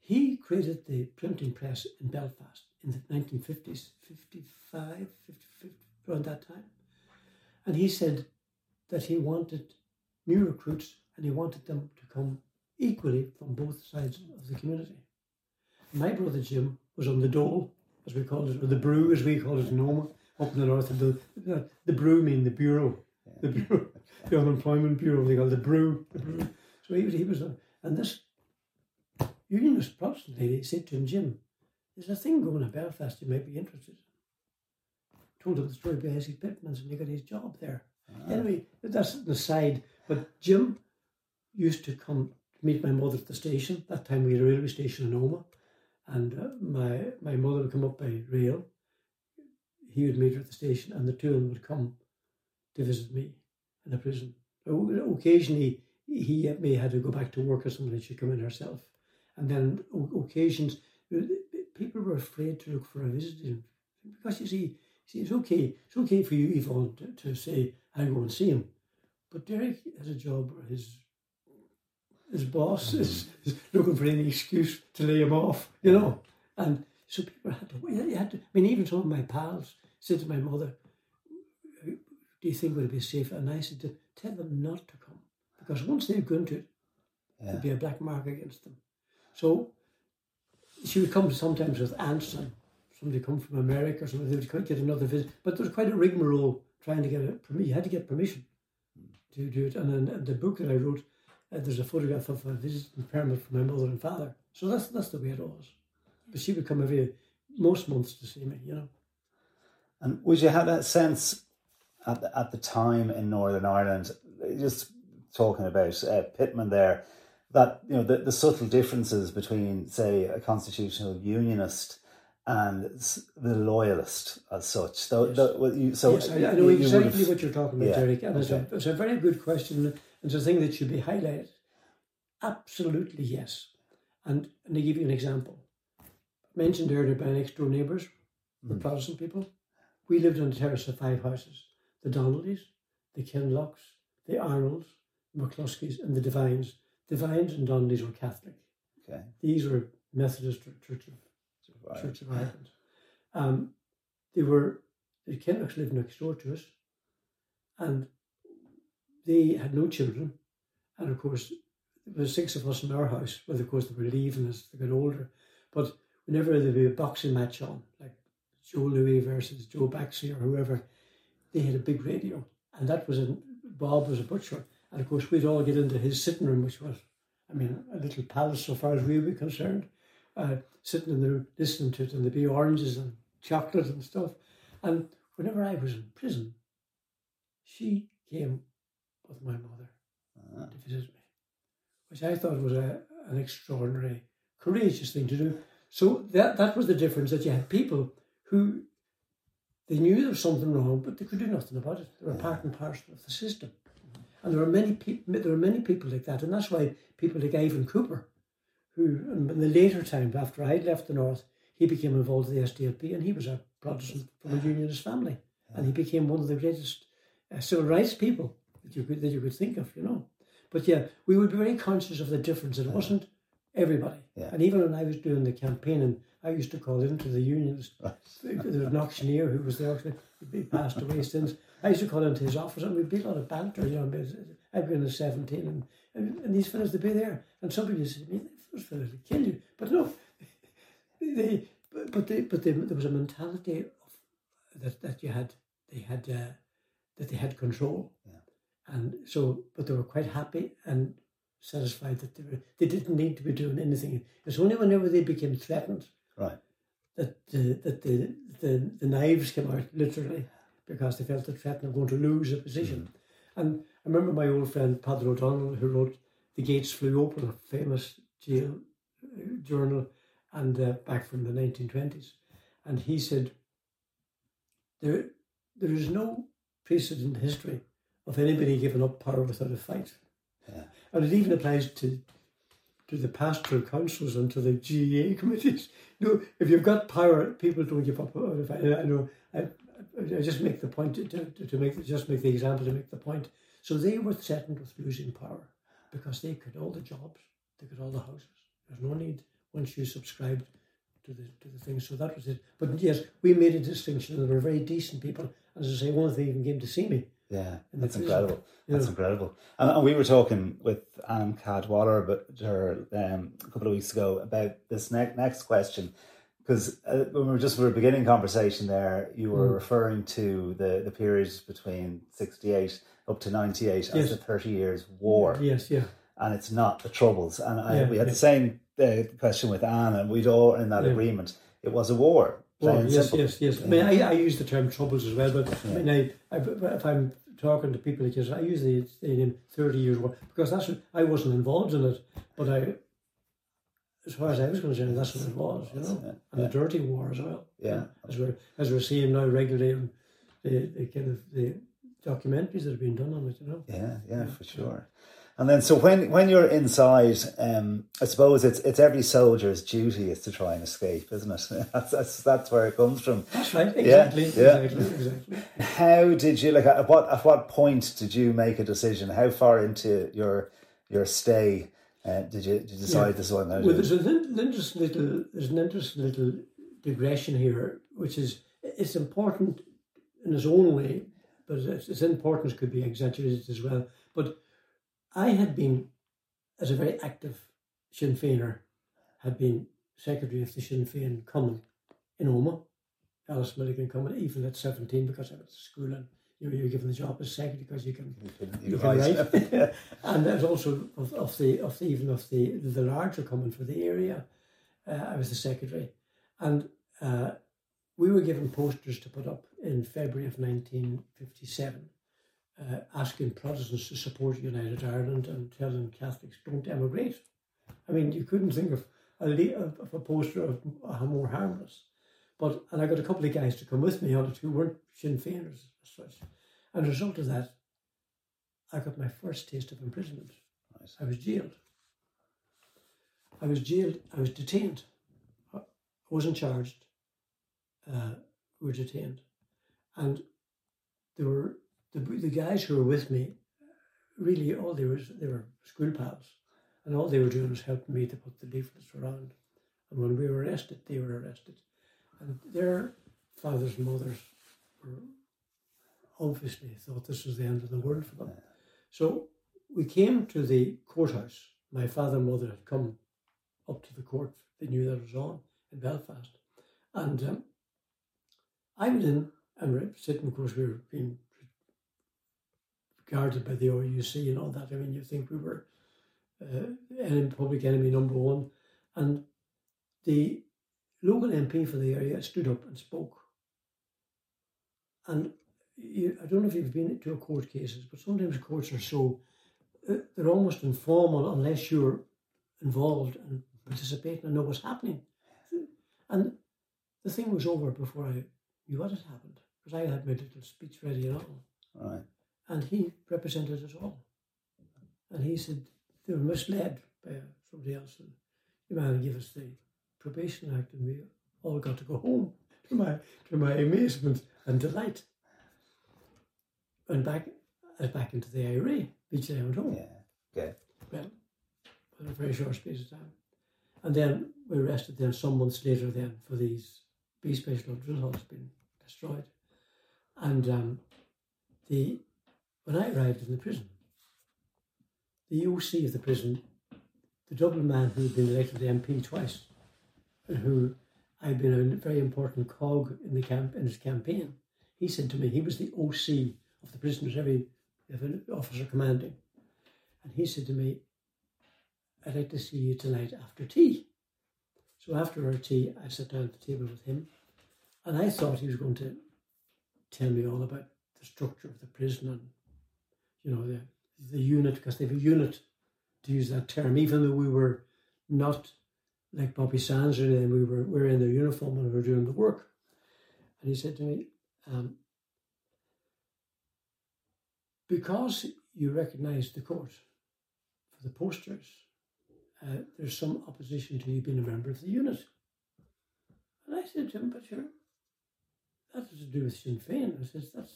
He created the printing press in Belfast in the 1950s, 55, 50, around that time. And he said that he wanted new recruits and he wanted them to come equally from both sides of the community. My brother Jim was on the dole, as we called it, or the brew, as we called it in up in the north. of the, the, the brew mean the bureau, the bureau, the unemployment bureau, they call it the brew. The brew. So he was, he was, and this unionist Protestant lady said to him, Jim, there's a thing going in Belfast you might be interested in. Told him the story about Isaac Pitman's and he got his job there. Ah. Anyway, that's the side. But Jim used to come meet my mother at the station. That time we had a railway station in Omagh. And uh, my, my mother would come up by rail. He would meet her at the station and the two of them would come to visit me in the prison. Occasionally, he may have to go back to work or something, she'd come in herself. And then occasions, people were afraid to look for a visitor because you see, see, it's okay, it's okay for you, Yvonne, to, to say, I go and see him. But Derek has a job where his his boss is, is looking for any excuse to lay him off, you know. And so people had to, you had to, I mean, even some of my pals said to my mother, Do you think it would be safe? And I said, to Tell them not to come. Because once they've gone to it, yeah. there'd be a black mark against them. So she would come sometimes with aunts and somebody come from America or something, they would get another visit. But there was quite a rigmarole trying to get it. You had to get permission to do it. And then the book that I wrote, uh, there's a photograph of a visit visiting permit from my mother and father. So that's that's the way it was. But she would come every most months to see me, you know. And would you have that sense at the, at the time in Northern Ireland, just talking about uh, Pitman there, that you know the, the subtle differences between, say, a constitutional unionist and the loyalist as such. So, yes. the, you, so yes, I, I know exactly what you're talking about, yeah, Derek, and okay. it's, a, it's a very good question. It's a thing that should be highlighted. Absolutely, yes. And, and to give you an example, I mentioned earlier my next door neighbours, the mm. Protestant people. We lived on a terrace of five houses: the Donnellys, the Kinlocks, the Arnolds, the McCluskeys, and the Devines. Devines and Donnellys were Catholic. Okay. These were Methodist Church of Church of Ireland. Um, they were the Kinlocks lived next door to us, and they had no children. And of course, there were six of us in our house, but of course they were leaving as they got older. But whenever there'd be a boxing match on, like Joe Louis versus Joe Baxley or whoever, they had a big radio. And that was in, Bob was a butcher. And of course, we'd all get into his sitting room, which was, I mean, a little palace so far as we were concerned uh, sitting in the room listening to it, and there'd be oranges and chocolate and stuff. And whenever I was in prison, she came with my mother uh-huh. to visit me, which I thought was a, an extraordinary, courageous thing to do. So that that was the difference that you had people who they knew there was something wrong, but they could do nothing about it. They were part and parcel of the system. And there were many people. There were many people like that, and that's why people like Ivan Cooper who, in the later time, after I left the North, he became involved with the SDLP and he was a Protestant from a Unionist family. And he became one of the greatest uh, civil rights people that you, could, that you could think of, you know. But yeah, we would be very conscious of the difference. It wasn't everybody. Yeah. And even when I was doing the campaign and I used to call into the unions. there was an auctioneer who was the auctioneer, he passed away since. I used to call into his office and we'd be a lot of banter, you know. I'd been in the 17 and, and, and these fellas would be there. And some people said me, those fellas would kill you. But no, they, but they, but they, there was a mentality of that that you had, they had, uh, that they had control. Yeah. And so, but they were quite happy and satisfied that they were, they didn't need to be doing anything. It's only whenever they became threatened, right, that the that the the, the knives came out literally because they felt the threat of going to lose a position. Mm. And I remember my old friend Peadar O'Donnell, who wrote "The Gates Flew Open," a famous jail uh, journal, and uh, back from the 1920s, and he said there there is no precedent in history of anybody giving up power without a fight, yeah. and it even applies to to the pastoral councils and to the GAA committees. You know, if you've got power, people don't give up. I, I know, I, I just make the point to, to, to make just make the example to make the point. So they were threatened with losing power because they could all the jobs, they could all the houses. There's no need once you subscribed to the to the thing. So that was it. But yes, we made a distinction, and they were very decent people. As I say, one of them even came to see me. Yeah, that's incredible. That's incredible. And, and we were talking with Anne Cadwallader about her um, a couple of weeks ago about this ne- next question. Because uh, when we were just we were beginning conversation there, you were Mm. referring to the, the period between 68 up to 98 as the 30 years war. Yes, yeah. And it's not the Troubles. And I, Yeah, we had yeah. the same uh, question with Anne, and we'd all in that Yeah. agreement. It was a war. Well, yes, simple. yes, yes. I mean, I, I use the term troubles as well, but I mean, I, I, if I'm talking to people like this, I usually say in 30 years war because that's what, I wasn't involved in it, but I, as far as I was concerned, that's what it was, you know, Yeah, and a dirty war as well. Yeah. as we're as we're seeing now regularly on the, the kind of the documentaries that have been done on it, you know. Yeah, yeah, for sure. And then, so when when you're inside, um, I suppose it's it's every soldier's duty is to try and escape, isn't it? That's that's, that's where it comes from. That's right, Yeah, exactly, yeah. exactly, exactly. How did you like? At what at what point did you make a decision? How far into your your stay uh, did you did you decide Yeah. this is what I'm going to Well, there's an interesting little there's an interesting little digression here, which is it's important in its own way, but its, its importance could be exaggerated as well. But I had been, as a very active Sinn Féiner, had been secretary of the Sinn Féin Cumann in Omagh, Alice Milligan Cumann, even at 17 because I was to school and you know, you're given the job as secretary because you can You you can can write. write. And there's also of, of the of the even of the the larger common for the area. Uh, I was the secretary, and uh, we were given posters to put up in February of 1957, uh, asking Protestants to support United Ireland and telling Catholics don't emigrate. I mean, you couldn't think of a of, a poster of uh, more harmless. But and I got a couple of guys to come with me on it who weren't Sinn Féiners as such. And as a result of that, I got my first taste of imprisonment. Nice. I was jailed. I was jailed. I was detained. I wasn't charged. Uh, we were detained, and there were the the guys who were with me. Really, all they were they were school pals, and all they were doing was helping me to put the leaflets around. And when we were arrested, they were arrested, and their fathers and mothers were obviously thought this was the end of the world for them. So we came to the courthouse. My father and mother had come up to the court. They knew that it was on in Belfast. And um, I was in and sitting, of course, we were being guarded by the RUC and all that. I mean, you think we were uh, public enemy number one. And the local MP for the area stood up and spoke. And you, I don't know if you've been to court cases, but sometimes courts are so uh, they're almost informal unless you're involved and participating and know what's happening. And the thing was over before I knew what had happened because I had my little speech ready and all. Right. And he represented us all. And he said they were misled by somebody else. And the man gave us the probation act, and we all got to go home to my to my amazement and delight. And back, was back into the IRA. Eventually, I went home. Yeah. Okay. Well, in a very short space of time. And then we were arrested then some months later then for these B special drill halls being destroyed. And um, the when I arrived in the prison, the OC of the prison, the Dublin man who had been elected MP twice, and who I'd been a very important cog in the camp in his campaign, he said to me he was the OC of the prisoners, every of an officer commanding, and he said to me, "I'd like to see you tonight after tea." So after our tea, I sat down at the table with him, and I thought he was going to tell me all about the structure of the prison and you know the the unit because they have a unit to use that term, even though we were not like Bobby Sands or anything, we were we were in their uniform and we were doing the work. And he said to me, um, because you recognise the court for the posters, uh, there's some opposition to you being a member of the unit. And I said to him, but sure, that has to do with Sinn Féin. I said, that's,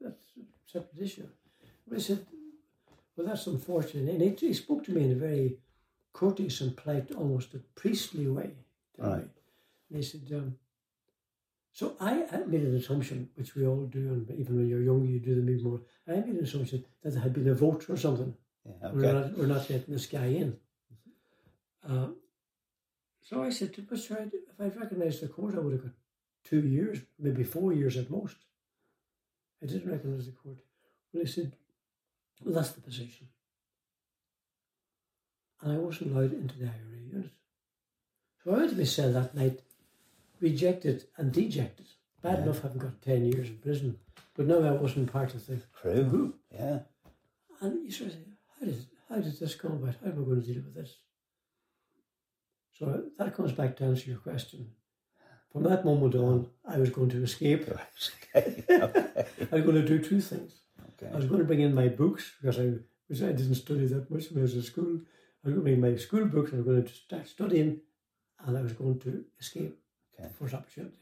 that's a separate issue. I said, well, that's unfortunate. And he, he spoke to me in a very courteous and polite, almost a priestly way. Right. And he said, um, so I, I made an assumption, which we all do, and even when you're younger, you do them even more. I made an assumption that there had been a vote or something. Yeah, okay. We're, not, we're not letting this guy in. Uh, so I said, but I'd- if I'd recognised the court, I would have got two years, maybe four years at most. I didn't recognise the court. Well, he said, that's the position. And I wasn't allowed into the IRA unit. So I went to my cell that night, rejected and dejected. Bad Yeah. enough having got 10 years in prison, but now I wasn't part of the Crew. group. Yeah. And you sort of say, how did, how did this come about? How am I going to deal with this? So that comes back to answer your question. From that moment on, I was going to escape. I was going to do two things. I was going to bring in my books because I, because I didn't study that much when I was in school. I was going to bring my school books. I was going to start studying, and I was going to escape Okay. first opportunity.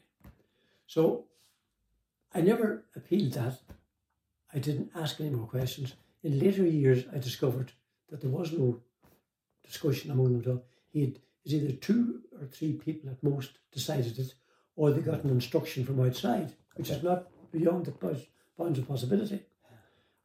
So I never appealed that. I didn't ask any more questions. In later years, I discovered that there was no discussion among them at all. He had, it was either two or three people at most decided it, or they got an instruction from outside, which is not beyond the bounds of possibility.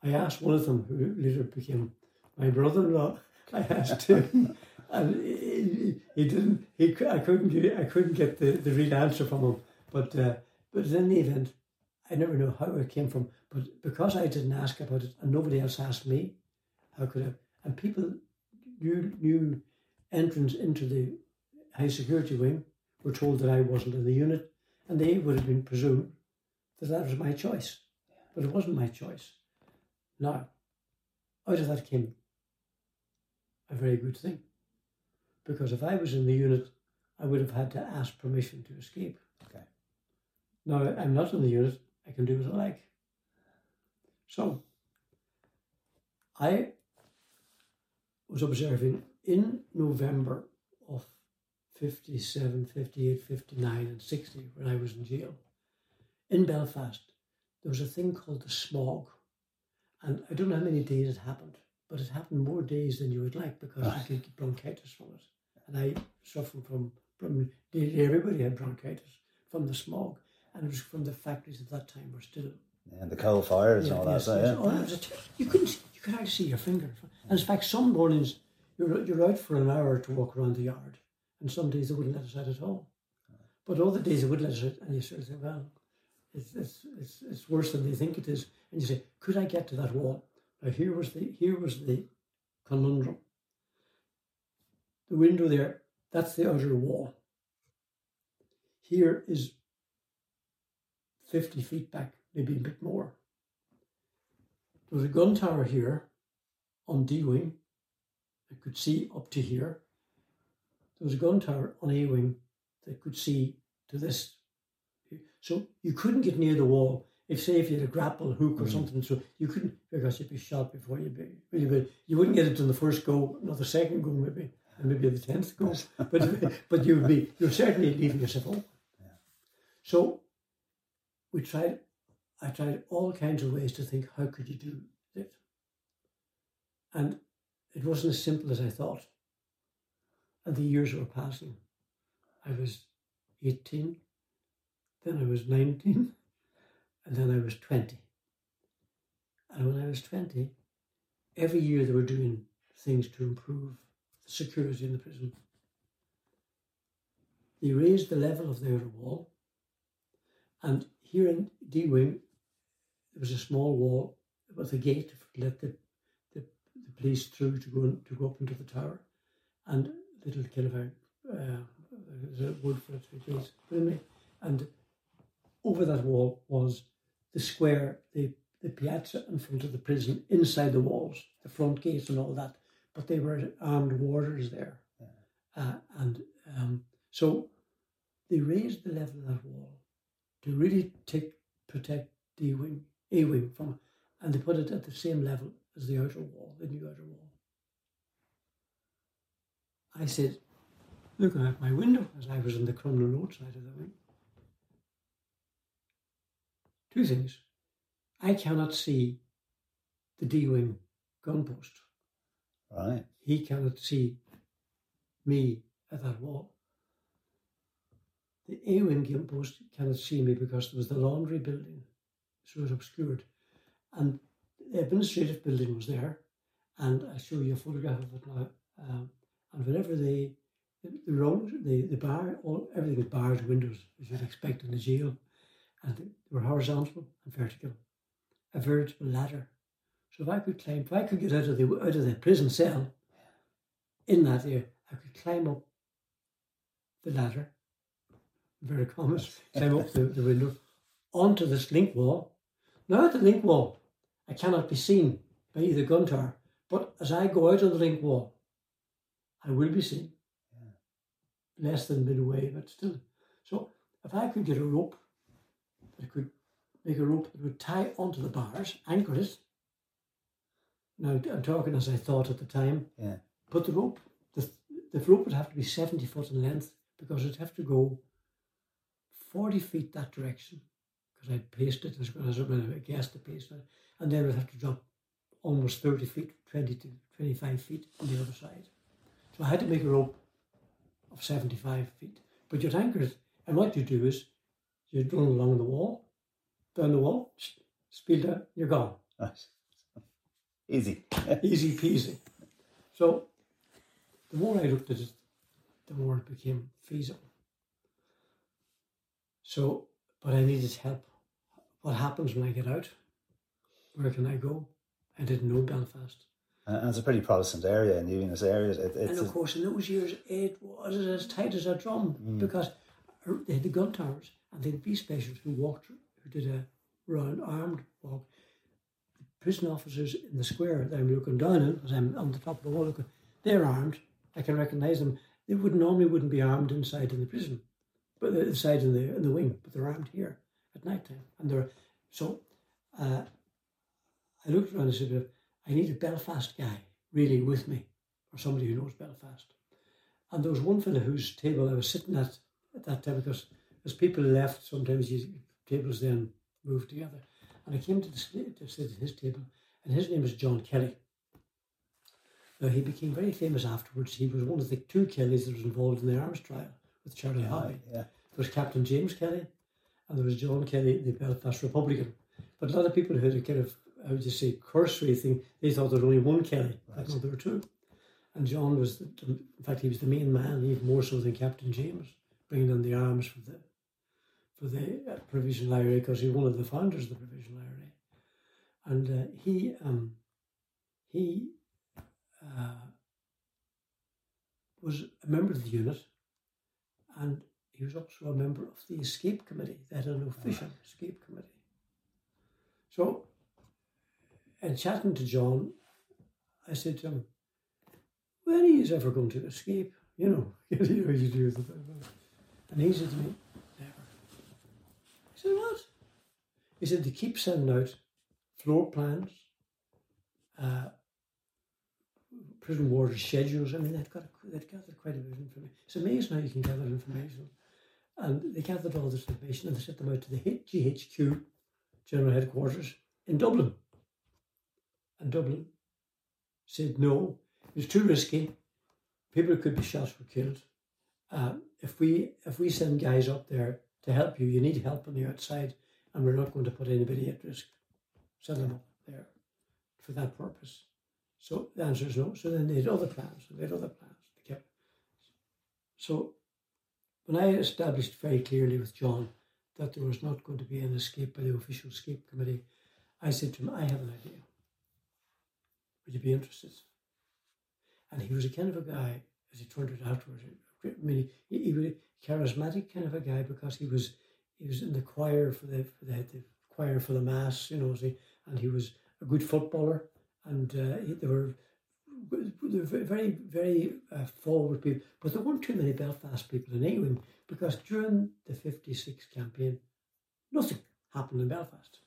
I asked one of them, who later became my brother-in-law. I asked him, and he, he didn't. He I couldn't get I couldn't get the, the real answer from him. But uh, but in any event, I never know how it came from. But because I didn't ask about it, and nobody else asked me, how could I? And people, new new entrants into the high security wing, were told that I wasn't in the unit, and they would have been presumed that that was my choice, but it wasn't my choice. Now, out of that came a very good thing. Because if I was in the unit, I would have had to ask permission to escape. Okay. Now I'm not in the unit, I can do as I like. So I was observing in November of 57, 58, 59, and 60, when I was in jail, in Belfast, there was a thing called the smog. And I don't know how many days it happened, but it happened more days than you would like because could get bronchitis from it. And I suffered from, from nearly everybody had bronchitis from the smog. And it was from the factories at that time were still And the coal fires and all that. yes, So, yeah. Oh, was you couldn't see- you could hardly see your finger. And in fact, some mornings you're you're out for an hour to walk around the yard, and some days they wouldn't let us out at all. But all the days they would let us out, and you sort of say, "Well, it's it's it's, worse than they think it is." And you say, "Could I get to that wall?" Now here was the here was the conundrum. The window there, that's the outer wall. Here is 50 feet back, maybe a bit more. There was a gun tower here on D wing. I could see up to here. There was a gun tower on A wing that could see to this. So you couldn't get near the wall. If say if you had a grapple hook or mm. something, so you couldn't because you'd be shot before you'd be you, would, you wouldn't get it on the first go, not the second go maybe, and maybe the tenth go. But but you would be you're certainly leaving yourself open. So we tried I tried all kinds of ways to think how could you do it. And it wasn't as simple as I thought. And the years were passing. I was 18, then I was 19, and then I was 20. And when I was 20, every year they were doing things to improve the security in the prison. They raised the level of the outer wall, and here in D Wing, there was a small wall with a gate to let the, the, the police through to go in, to go up into the tower, and little kind of a uh, word for it, is and over that wall was the square, the the piazza in front of the prison, inside the walls, the front gates and all that. But they were armed warders there, uh, and um, so they raised the level of that wall to really take protect D wing, A wing from, and they put it at the same level as the outer wall, the new outer wall. I said, looking out my window as I was on the Crumlin Road side of the wing, two things. I cannot see the D wing gun post. Right. He cannot see me at that wall. The A wing gun post cannot see me because there was the laundry building, so it was obscured. And the administrative building was there, and I show you a photograph of it now. Um, and whenever they, the, the road, the, the bar, all, everything was bars, windows, as you'd expect in a jail, and they were horizontal and vertical, a veritable ladder. So if I could climb, if I could get out of the out of the prison cell, in that area, I could climb up the ladder, very common, climb up the, the window, onto this link wall. Now at the link wall, I cannot be seen by either gun tower, but as I go out on the link wall, I will be seen. Less than midway, but still. So if I could get a rope, I could make a rope that would tie onto the bars, anchor it. Now I'm talking as I thought at the time. Yeah. Put the rope, the, the rope would have to be 70 foot in length because it'd have to go 40 feet that direction because I'd paced it as well as I guessed the pace it, and then we'd have to drop almost 30 feet, 20 to 25 feet on the other side. So I had to make a rope of 75 feet. But you'd anchor it, and what you do is you run along the wall, down the wall, speed up, you're gone. Nice. Easy. Easy peasy. So the more I looked at it, the more it became feasible. So, but I needed help. What happens when I get out? Where can I go? I didn't know Belfast. And it's a pretty Protestant area in the Eunice area. It, it's and of course, in those years, it was as tight as a drum mm. because uh, they had the gun towers and they had B specials who walked, who did a round armed walk. The prison officers in the square that I'm looking down in, because I'm on the top of the wall looking, they're armed. I can recognise them. They would normally wouldn't be armed inside in the prison, but inside in the in the wing, but they're armed here at night time. And they're so. Uh, I looked around and said, I need a Belfast guy really with me, or somebody who knows Belfast. And there was one fellow whose table I was sitting at at that time because as people left, sometimes you, tables then moved together. And I came to, the, to sit at his table, and his name was John Kelly. Now, he became very famous afterwards. He was one of the two Kellys that was involved in the arms trial with Charlie Haughey. yeah. There was Captain James Kelly, and there was John Kelly, the Belfast Republican. But a lot of people had a kind of, I would just say, cursory thing. They thought there was only one Kelly. Right. No, there were two. And John was, the, in fact, he was the main man, even more so than Captain James, bringing in the arms for the for the Provisional IRA because he was one of the founders of the Provisional IRA. And uh, he um, he uh, was a member of the unit, and he was also a member of the escape committee. They had an official escape committee. So, in chatting to John, I said to him, "When are you ever going to escape?" You know, you know, you do. the- And he said to me, said, "What?" He said, "They keep sending out floor plans." Uh, prison warders' schedules. I mean, they've got they've gathered quite a bit of information. It's amazing how you can gather information. And they gathered all this information and they sent them out to the GHQ General Headquarters in Dublin. And Dublin said no, it was too risky. People could be shot or killed. Uh, if we if we send guys up there to help you, you need help on the outside, and we're not going to put anybody at risk. Send them up there for that purpose. So the answer is no. So then they had other plans. They had other plans. They kept. So when I established very clearly with John that there was not going to be an escape by the official escape committee, I said to him, I have an idea. Would you be interested? And he was a kind of a guy, as he turned it afterwards. I mean, he, he was a charismatic kind of a guy because he was he was in the choir for the for the, the choir for the mass, you know, and he was a good footballer, and uh, he, they were they were very very uh, forward people, but there weren't too many Belfast people in England because during the '56 campaign, nothing happened in Belfast.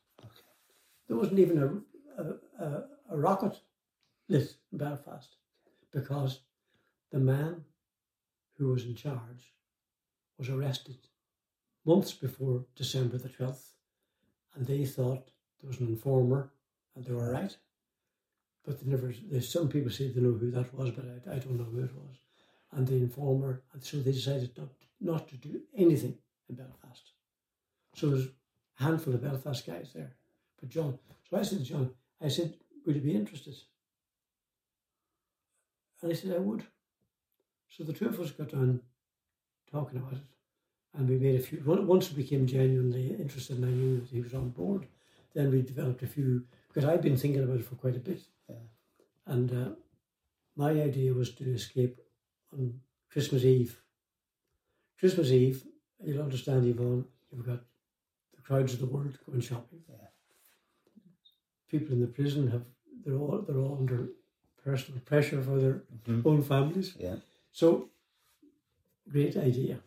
There wasn't even a a, a, a rocket lit in Belfast because the man who was in charge, was arrested months before December the 12th, and they thought there was an informer, and they were right. But they never, there's some people say they know who that was, but I, I don't know who it was. And the informer, and so they decided not, not to do anything in Belfast. So there's a handful of Belfast guys there. But John, so I said to John, I said, would you be interested? And he said, I would. So the two of us got on talking about it. And we made a few, once we became genuinely interested and I knew that he was on board, then we developed a few, because I'd been thinking about it for quite a bit. Yeah. And uh, my idea was to escape on Christmas Eve. Christmas Eve, you'll understand, Yvonne, you've got the crowds of the world going shopping. Yeah. People in the prison have, they're all, they're all under personal pressure for their mm-hmm. own families. Yeah. So, great idea.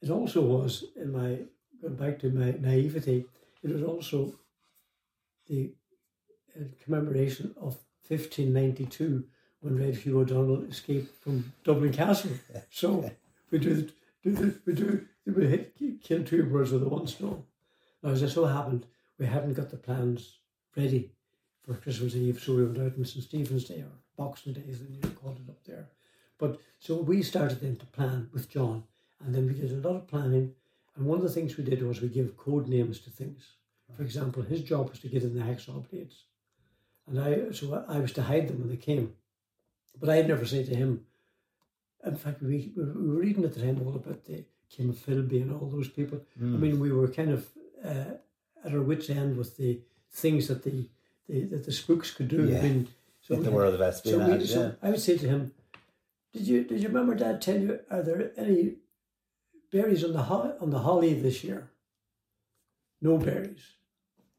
It also was, in my, going back to my naivety, it was also the uh, commemoration of 1592 when Red Hugh O'Donnell escaped from Dublin Castle. So we do, do the, we do we hit, kill two birds with one stone. Now, as it so happened, we hadn't got the plans ready for Christmas Eve, so we went out on St Stephen's Day or Boxing Day, as they called it up there. But so we started then to plan with John, and then we did a lot of planning. And one of the things we did was we gave code names to things. For example, his job was to get in the hacksaw blades, and I so I was to hide them when they came. But I'd never say to him. In fact, we, we were reading at the time all about the Kim Philby and all those people. Mm. I mean, we were kind of uh, at our wits' end with the things that the, the that the spooks could do. Yeah. I mean, so the world of espionage. So, we, so I would say to him, "Did you did you remember Dad tell you are there any berries on the ho- on the holly this year? No berries,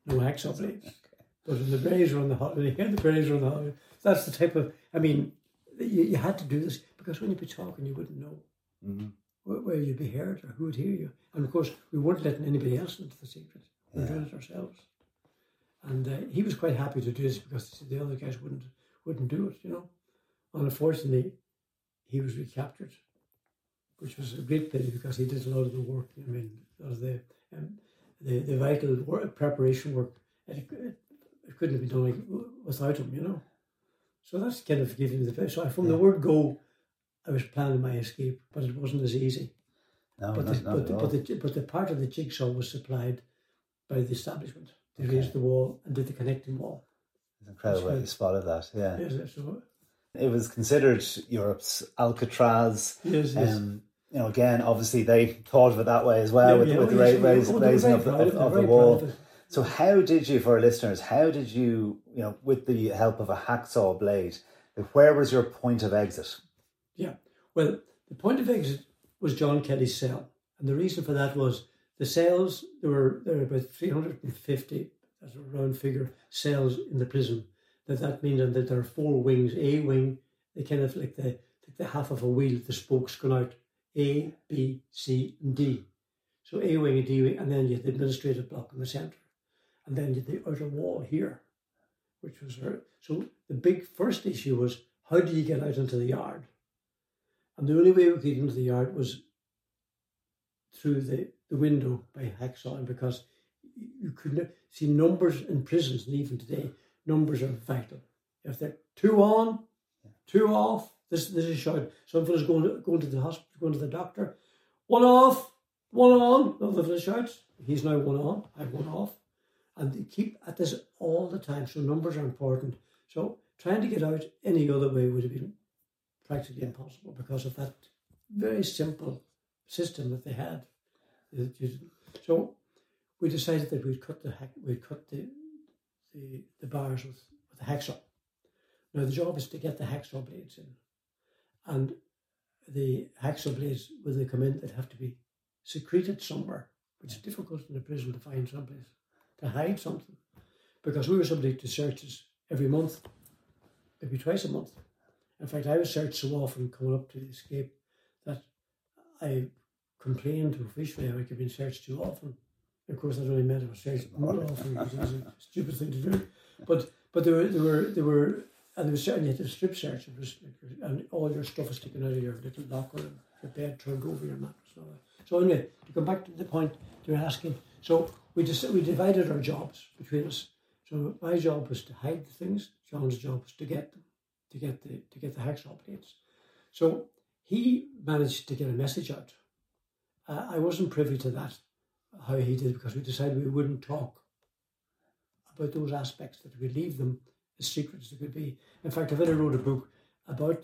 no hacksaw blades. Okay. But when the berries are on the holly, the berries are on the holly. That's the type of. I mean, you, you had to do this because when you'd be talking, you wouldn't know mm-hmm. where, where, you'd be heard or who would hear you. And of course, we weren't letting anybody else into the secret. We were yeah. doing it ourselves. And uh, he was quite happy to do this because the other guys wouldn't wouldn't do it, you know. Unfortunately, he was recaptured, which was a great pity because he did a lot of the work. I mean, of the um, the, the vital work, preparation work. It, it, it couldn't have been done without him, you know. So that's kind of giving the best. So from yeah. the word go, I was planning my escape, but it wasn't as easy. No, but, not, the, not but, the, but, the, but the part of the jigsaw was supplied by the establishment. They okay. raised the wall and did the connecting wall. It's incredible you spotted that, yeah. Yes, so, it was considered Europe's Alcatraz. Yes, yes. Um, you know, again, obviously they thought of it that way as well yeah, with, yeah, with the oh, raising, oh, raising of the, of, of the wall. So how did you, for our listeners, how did you, you know, with the help of a hacksaw blade, where was your point of exit? Yeah, well, the point of exit was John Kelly's cell. And the reason for that was the cells, there were, there were about 350, as a round figure, cells in the prison. That that means that there are four wings. A wing, they kind of like the, like the half of a wheel, the spokes going out. A, B, C, and D. So A wing and D wing, and then you have the administrative block in the centre and then you had the outer wall here, which was her. So the big first issue was how do you get out into the yard? And the only way we could get into the yard was through the, the window by hacksawing because you couldn't see numbers in prisons, and even today, numbers are vital. If they're two on, two off, this this is short. Some fellas going to, going to the hospital, going to the doctor, one off, one on. Another fellow shouts, he's now one on, I've one off and they keep at this all the time. So numbers are important. So trying to get out any other way would have been practically impossible because of that very simple system that they had. So we decided that we'd cut the we'd cut the the, the bars with, with a hacksaw. Now the job is to get the hacksaw blades in, and the hacksaw blades when they come in, they'd have to be secreted somewhere, which is difficult in a prison to find someplace to hide something. Because we were subject to searches every month, maybe twice a month. In fact, I was searched so often coming up to the escape that I complained to officially I had been searched too often. Of course, that only meant it was more which is a stupid thing to do. But but there were there were there were and there was certainly a strip search. It was and all your stuff was taken out of your little locker. And your bed turned over your mattress. And all that. So anyway, to come back to the point you were asking, so we just we divided our jobs between us. So my job was to hide the things. John's job was to get them, to get the to get the hacksaw blades. So he managed to get a message out. Uh, I wasn't privy to that, how he did, because we decided we wouldn't talk about those aspects, that we'd leave them as secret as they could be. In fact, I've ever wrote a book about,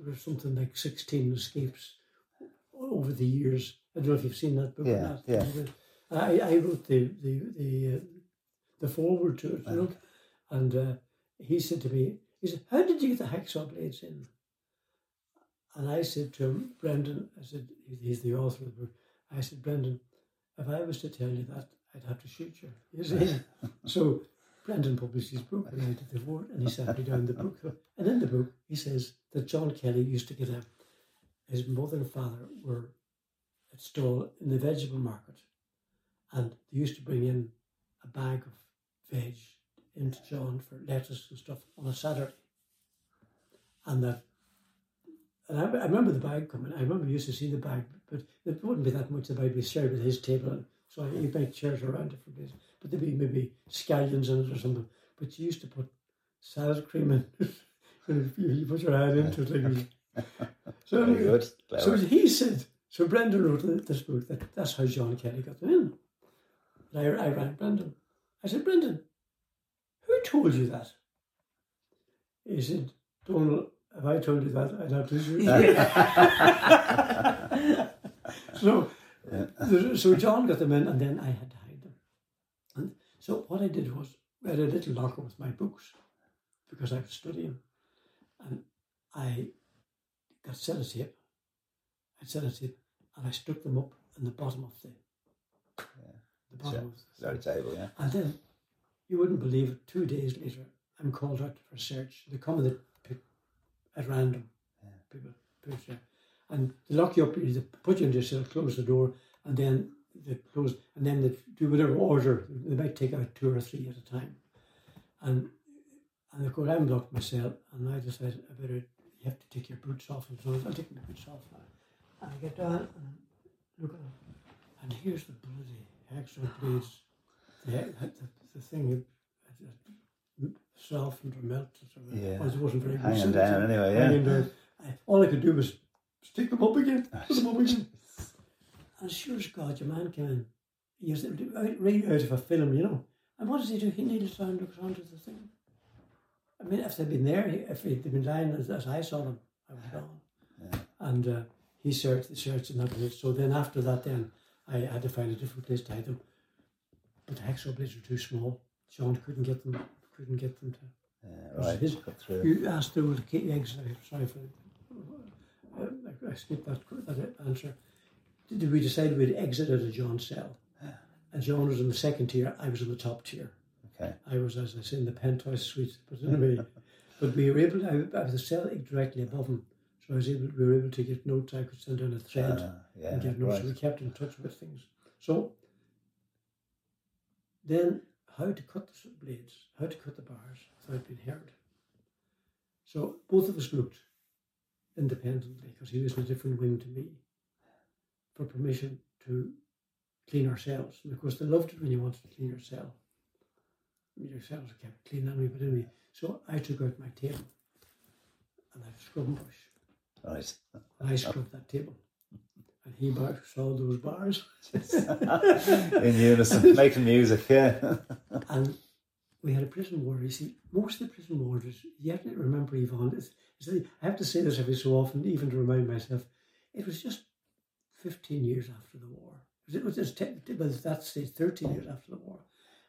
there was something like 16 escapes over the years. I don't know if you've seen that book. or Yeah, not. yeah. I, I wrote the the the, uh, the foreword to it, you know, and uh, he said to me, he said, "How did you get the hacksaw blades in?" And I said to him, Brendan, I said, he's the author of the book. I said, Brendan, if I was to tell you that, I'd have to shoot you. You see? so Brendan published his book and I did the word, and he sent me down the book. And in the book, he says that John Kelly used to get a, his mother and father were at stall in the vegetable market, and they used to bring in a bag of veg into John for lettuce and stuff on a Saturday. And that, and I, I remember the bag coming. I remember used to see the bag, but it wouldn't be that much. The bag would be shared with his table, and so you make chairs around it for days. But there'd be maybe scallions in it or something. But you used to put salad cream in. and you, you put your hand into it. Like, so Very good. so he said, so Brendan wrote this book, that that's how John Kelly got them in. And I, I rang Brendan. I said, Brendan, who told you that? He said, Donal, if I told you that, I'd have to shoot so, so John got them in, and then I had to hide them. And so what I did was, we had a little locker with my books, because I was studying. And I got sellotape. I sellotape, and I stuck them up in the bottom of the, the bottom of the table, yeah. and then you wouldn't believe it. Two days later, I'm called out for search. They come they pick at random. People, people say, and they lock you up. They put you in your cell, close the door, and then they close, and then they do whatever order. They might take out two or three at a time, and and of course I'm locked myself, and I decided I better. You have to take your boots off, and so I'll take my boots off now. And I get down and look at them, and here's the bloody hacksaw blades the, the, the thing had softened or melted or Yeah. or it wasn't very. Hanging down anyway, yeah. hanging down. Uh, I, all I could do was stick them up again, ah, put them up again. And sure as God, your man came in. He was out- right out of a film, you know. And what does he do? He kneels down and looks onto the thing. I mean, if they'd been there, if they'd been lying as, as I saw them, I was gone. Yeah. And uh, he searched, the searched and that was. So then after that, then I had to find a different place to hide them. But the hacksaw blades were too small. John couldn't get them. Couldn't get them to. Yeah, right. through. You asked was a key exit. Sorry for. Uh, I, I skipped that, that answer. Did we decide we'd exit out of John's cell? And John was in the second tier. I was in the top tier. Okay. I was, as I say, in the penthouse suite. But anyway, but we were able. To, I, I was the cell directly above him, so I was able. We were able to get notes. I could send down a thread Ah, yeah, and get notes. right. So we kept in touch with things. So then, how to cut the blades? How to cut the bars without being heard? So both of us looked independently because he was in a different wing to me for permission to clean ourselves. And of course, they loved it when you wanted to clean yourself. cell. I mean, your cells are kept clean anyway, but anyway. So I took out my table and I had a scrubbing brush Right. and I scrubbed that table. And he bar- saw those bars. In unison, making music, yeah. And we had a prison warder. You see, most of the prison warders, you have to remember, Yvonne, it's, it's, I have to say this every so often, even to remind myself, it was just 15 years after the war. It was just, well, at that stage, 13 years after the war.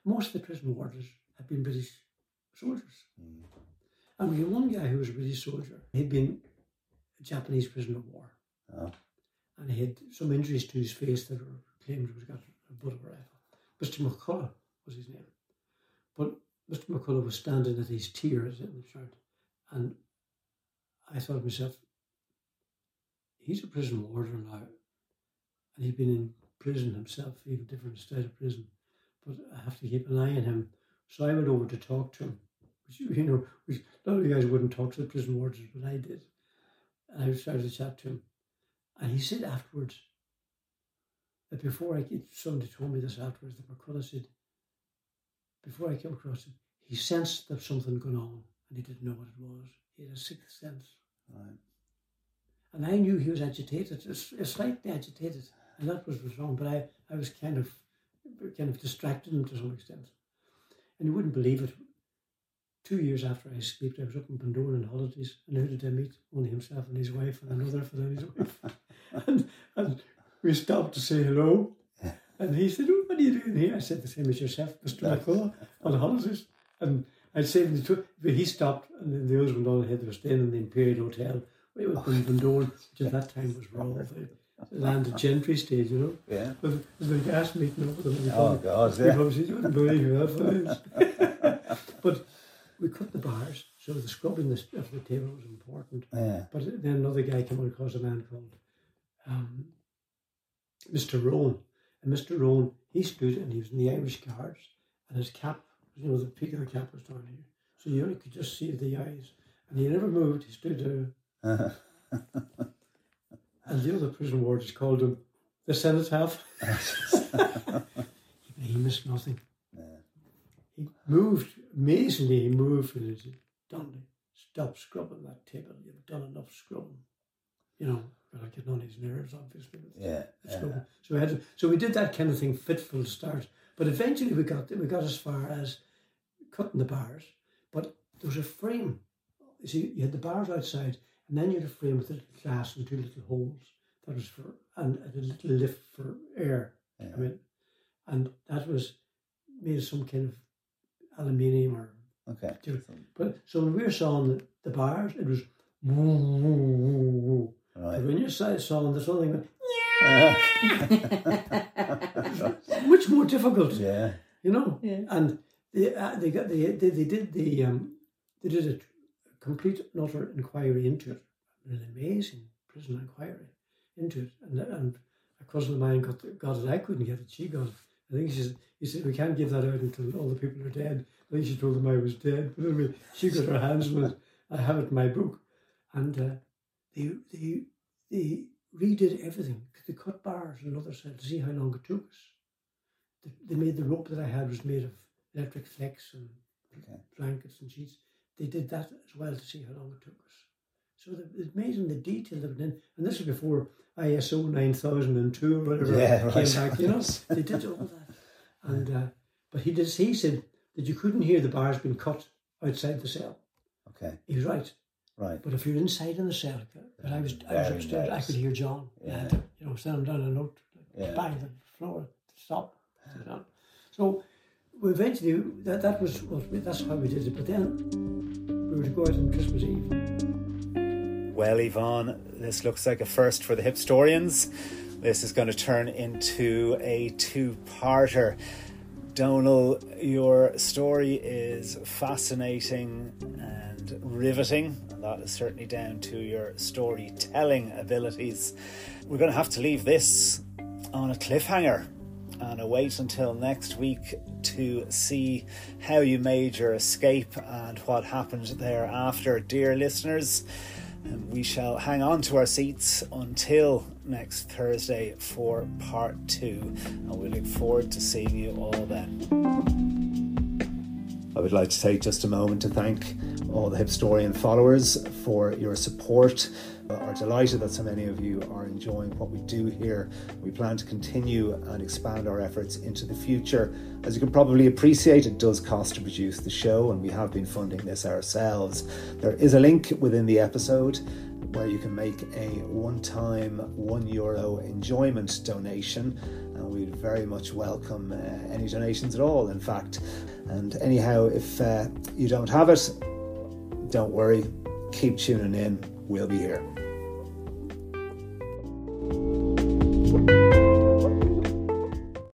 Most of the prison warders had been British soldiers. Mm. And we had one guy who was a British soldier. He'd been a Japanese prisoner of war. Oh. And he had some injuries to his face that were claimed he was got a butt of a rifle. Mr. McCullough was his name. But Mr. McCullough was standing at his tears in the shirt. And I thought to myself, he's a prison warder now. And he'd been in prison himself, even different state of prison. But I have to keep an eye on him. So I went over to talk to him. Which, you know, which a lot of you guys wouldn't talk to the prison warders, but I did. And I started to chat to him. And he said afterwards that before I somebody told me this afterwards that McCullough said before I came across him, he sensed that something going on and he didn't know what it was. He had a sixth sense. Right. And I knew he was agitated, slightly agitated, and that was wrong. But I, I was kind of, kind of distracted him to some extent. And you wouldn't believe it. Two years after I escaped, I was up in Bundoran on holidays, and who did I meet? Only himself and his wife, and another fellow and his wife. and, and we stopped to say hello. And he said, oh, What are you doing here? I said, The same as yourself, Mr. McCullough, on holidays. And I said, but he stopped, and then the others went on ahead. They were staying in the Imperial Hotel way up in Bundoran, which at that time was raw, the land of gentry stage, you know. Yeah. But the gas meeting with them. Oh, God, yeah. People you wouldn't believe who that was. but we cut the bars, so the scrubbing of the table was important. Yeah. But then another guy came across a man called um, Mr. Rowan. And Mr. Rowan, he stood and he was in the Irish Guards, and his cap, you know, the peak of the cap was down here. So you only could just see the eyes. And he never moved, he stood there and the other prison warders called him the cenotaph. he missed nothing. He moved, amazingly, he moved and he said, Donnelly, stop scrubbing that table. You've done enough scrubbing. You know, like getting on his nerves, obviously. Yeah. yeah. So we had to, so we did that kind of thing fitful start. But eventually we got we got as far as cutting the bars. But there was a frame. You see, you had the bars outside, and then you had a frame with a little glass and two little holes. That was for and a little lift for air. Yeah. I mean, and that was made of some kind of aluminium or okay. But so when we were sawing the, the bars, it was woo, woo, woo, woo. Right. But when you're sawing the something went, much more difficult. Yeah. You know. Yeah. And they uh, they got they, they they did the um they did a complete and utter inquiry into it, an amazing prison inquiry into it. And, and a cousin of mine got, the, got it. I couldn't get it. She got it. I think she said, he said, we can't give that out until all the people are dead. I think she told them I was dead. But anyway, she got her hands on it. I have it in my book. And uh, they, they, they redid everything. They cut bars on the other side to see how long it took us. They, they made the rope that I had was made of electric flex and okay. blankets and sheets they did that as well to see how long it took us. So the, amazing the detail of it. in, and this was before ISO nine thousand and two or whatever yeah, came right. back. You know, they did all that, and uh, but he did. He said that you couldn't hear the bars being cut outside the cell. Okay, he was right. Right. But if you're inside in the cell, but I was, I was upstairs, I could hear John. Yeah. To, you know, send him down a note, yeah. bang the floor, stop. So we eventually that that was what we, that's how we did it. But then we were to go out on Christmas Eve. Well, Yvonne, this looks like a first for the hipstorians. This is going to turn into a two-parter. Donal, your story is fascinating and riveting, and that is certainly down to your storytelling abilities. We're going to have to leave this on a cliffhanger and await until next week to see how you made your escape and what happened thereafter, dear listeners. And we shall hang on to our seats until next Thursday for part two, and we look forward to seeing you all then. I would like to take just a moment to thank all the Hipstorian followers for your support. We are delighted that so many of you are enjoying what we do here. We plan to continue and expand our efforts into the future. As you can probably appreciate, it does cost to produce the show, and we have been funding this ourselves. There is a link within the episode where you can make a one time one euro enjoyment donation. And we'd very much welcome uh, any donations at all, in fact. And anyhow, if uh, you don't have it, don't worry, keep tuning in. We'll be here. Thank you.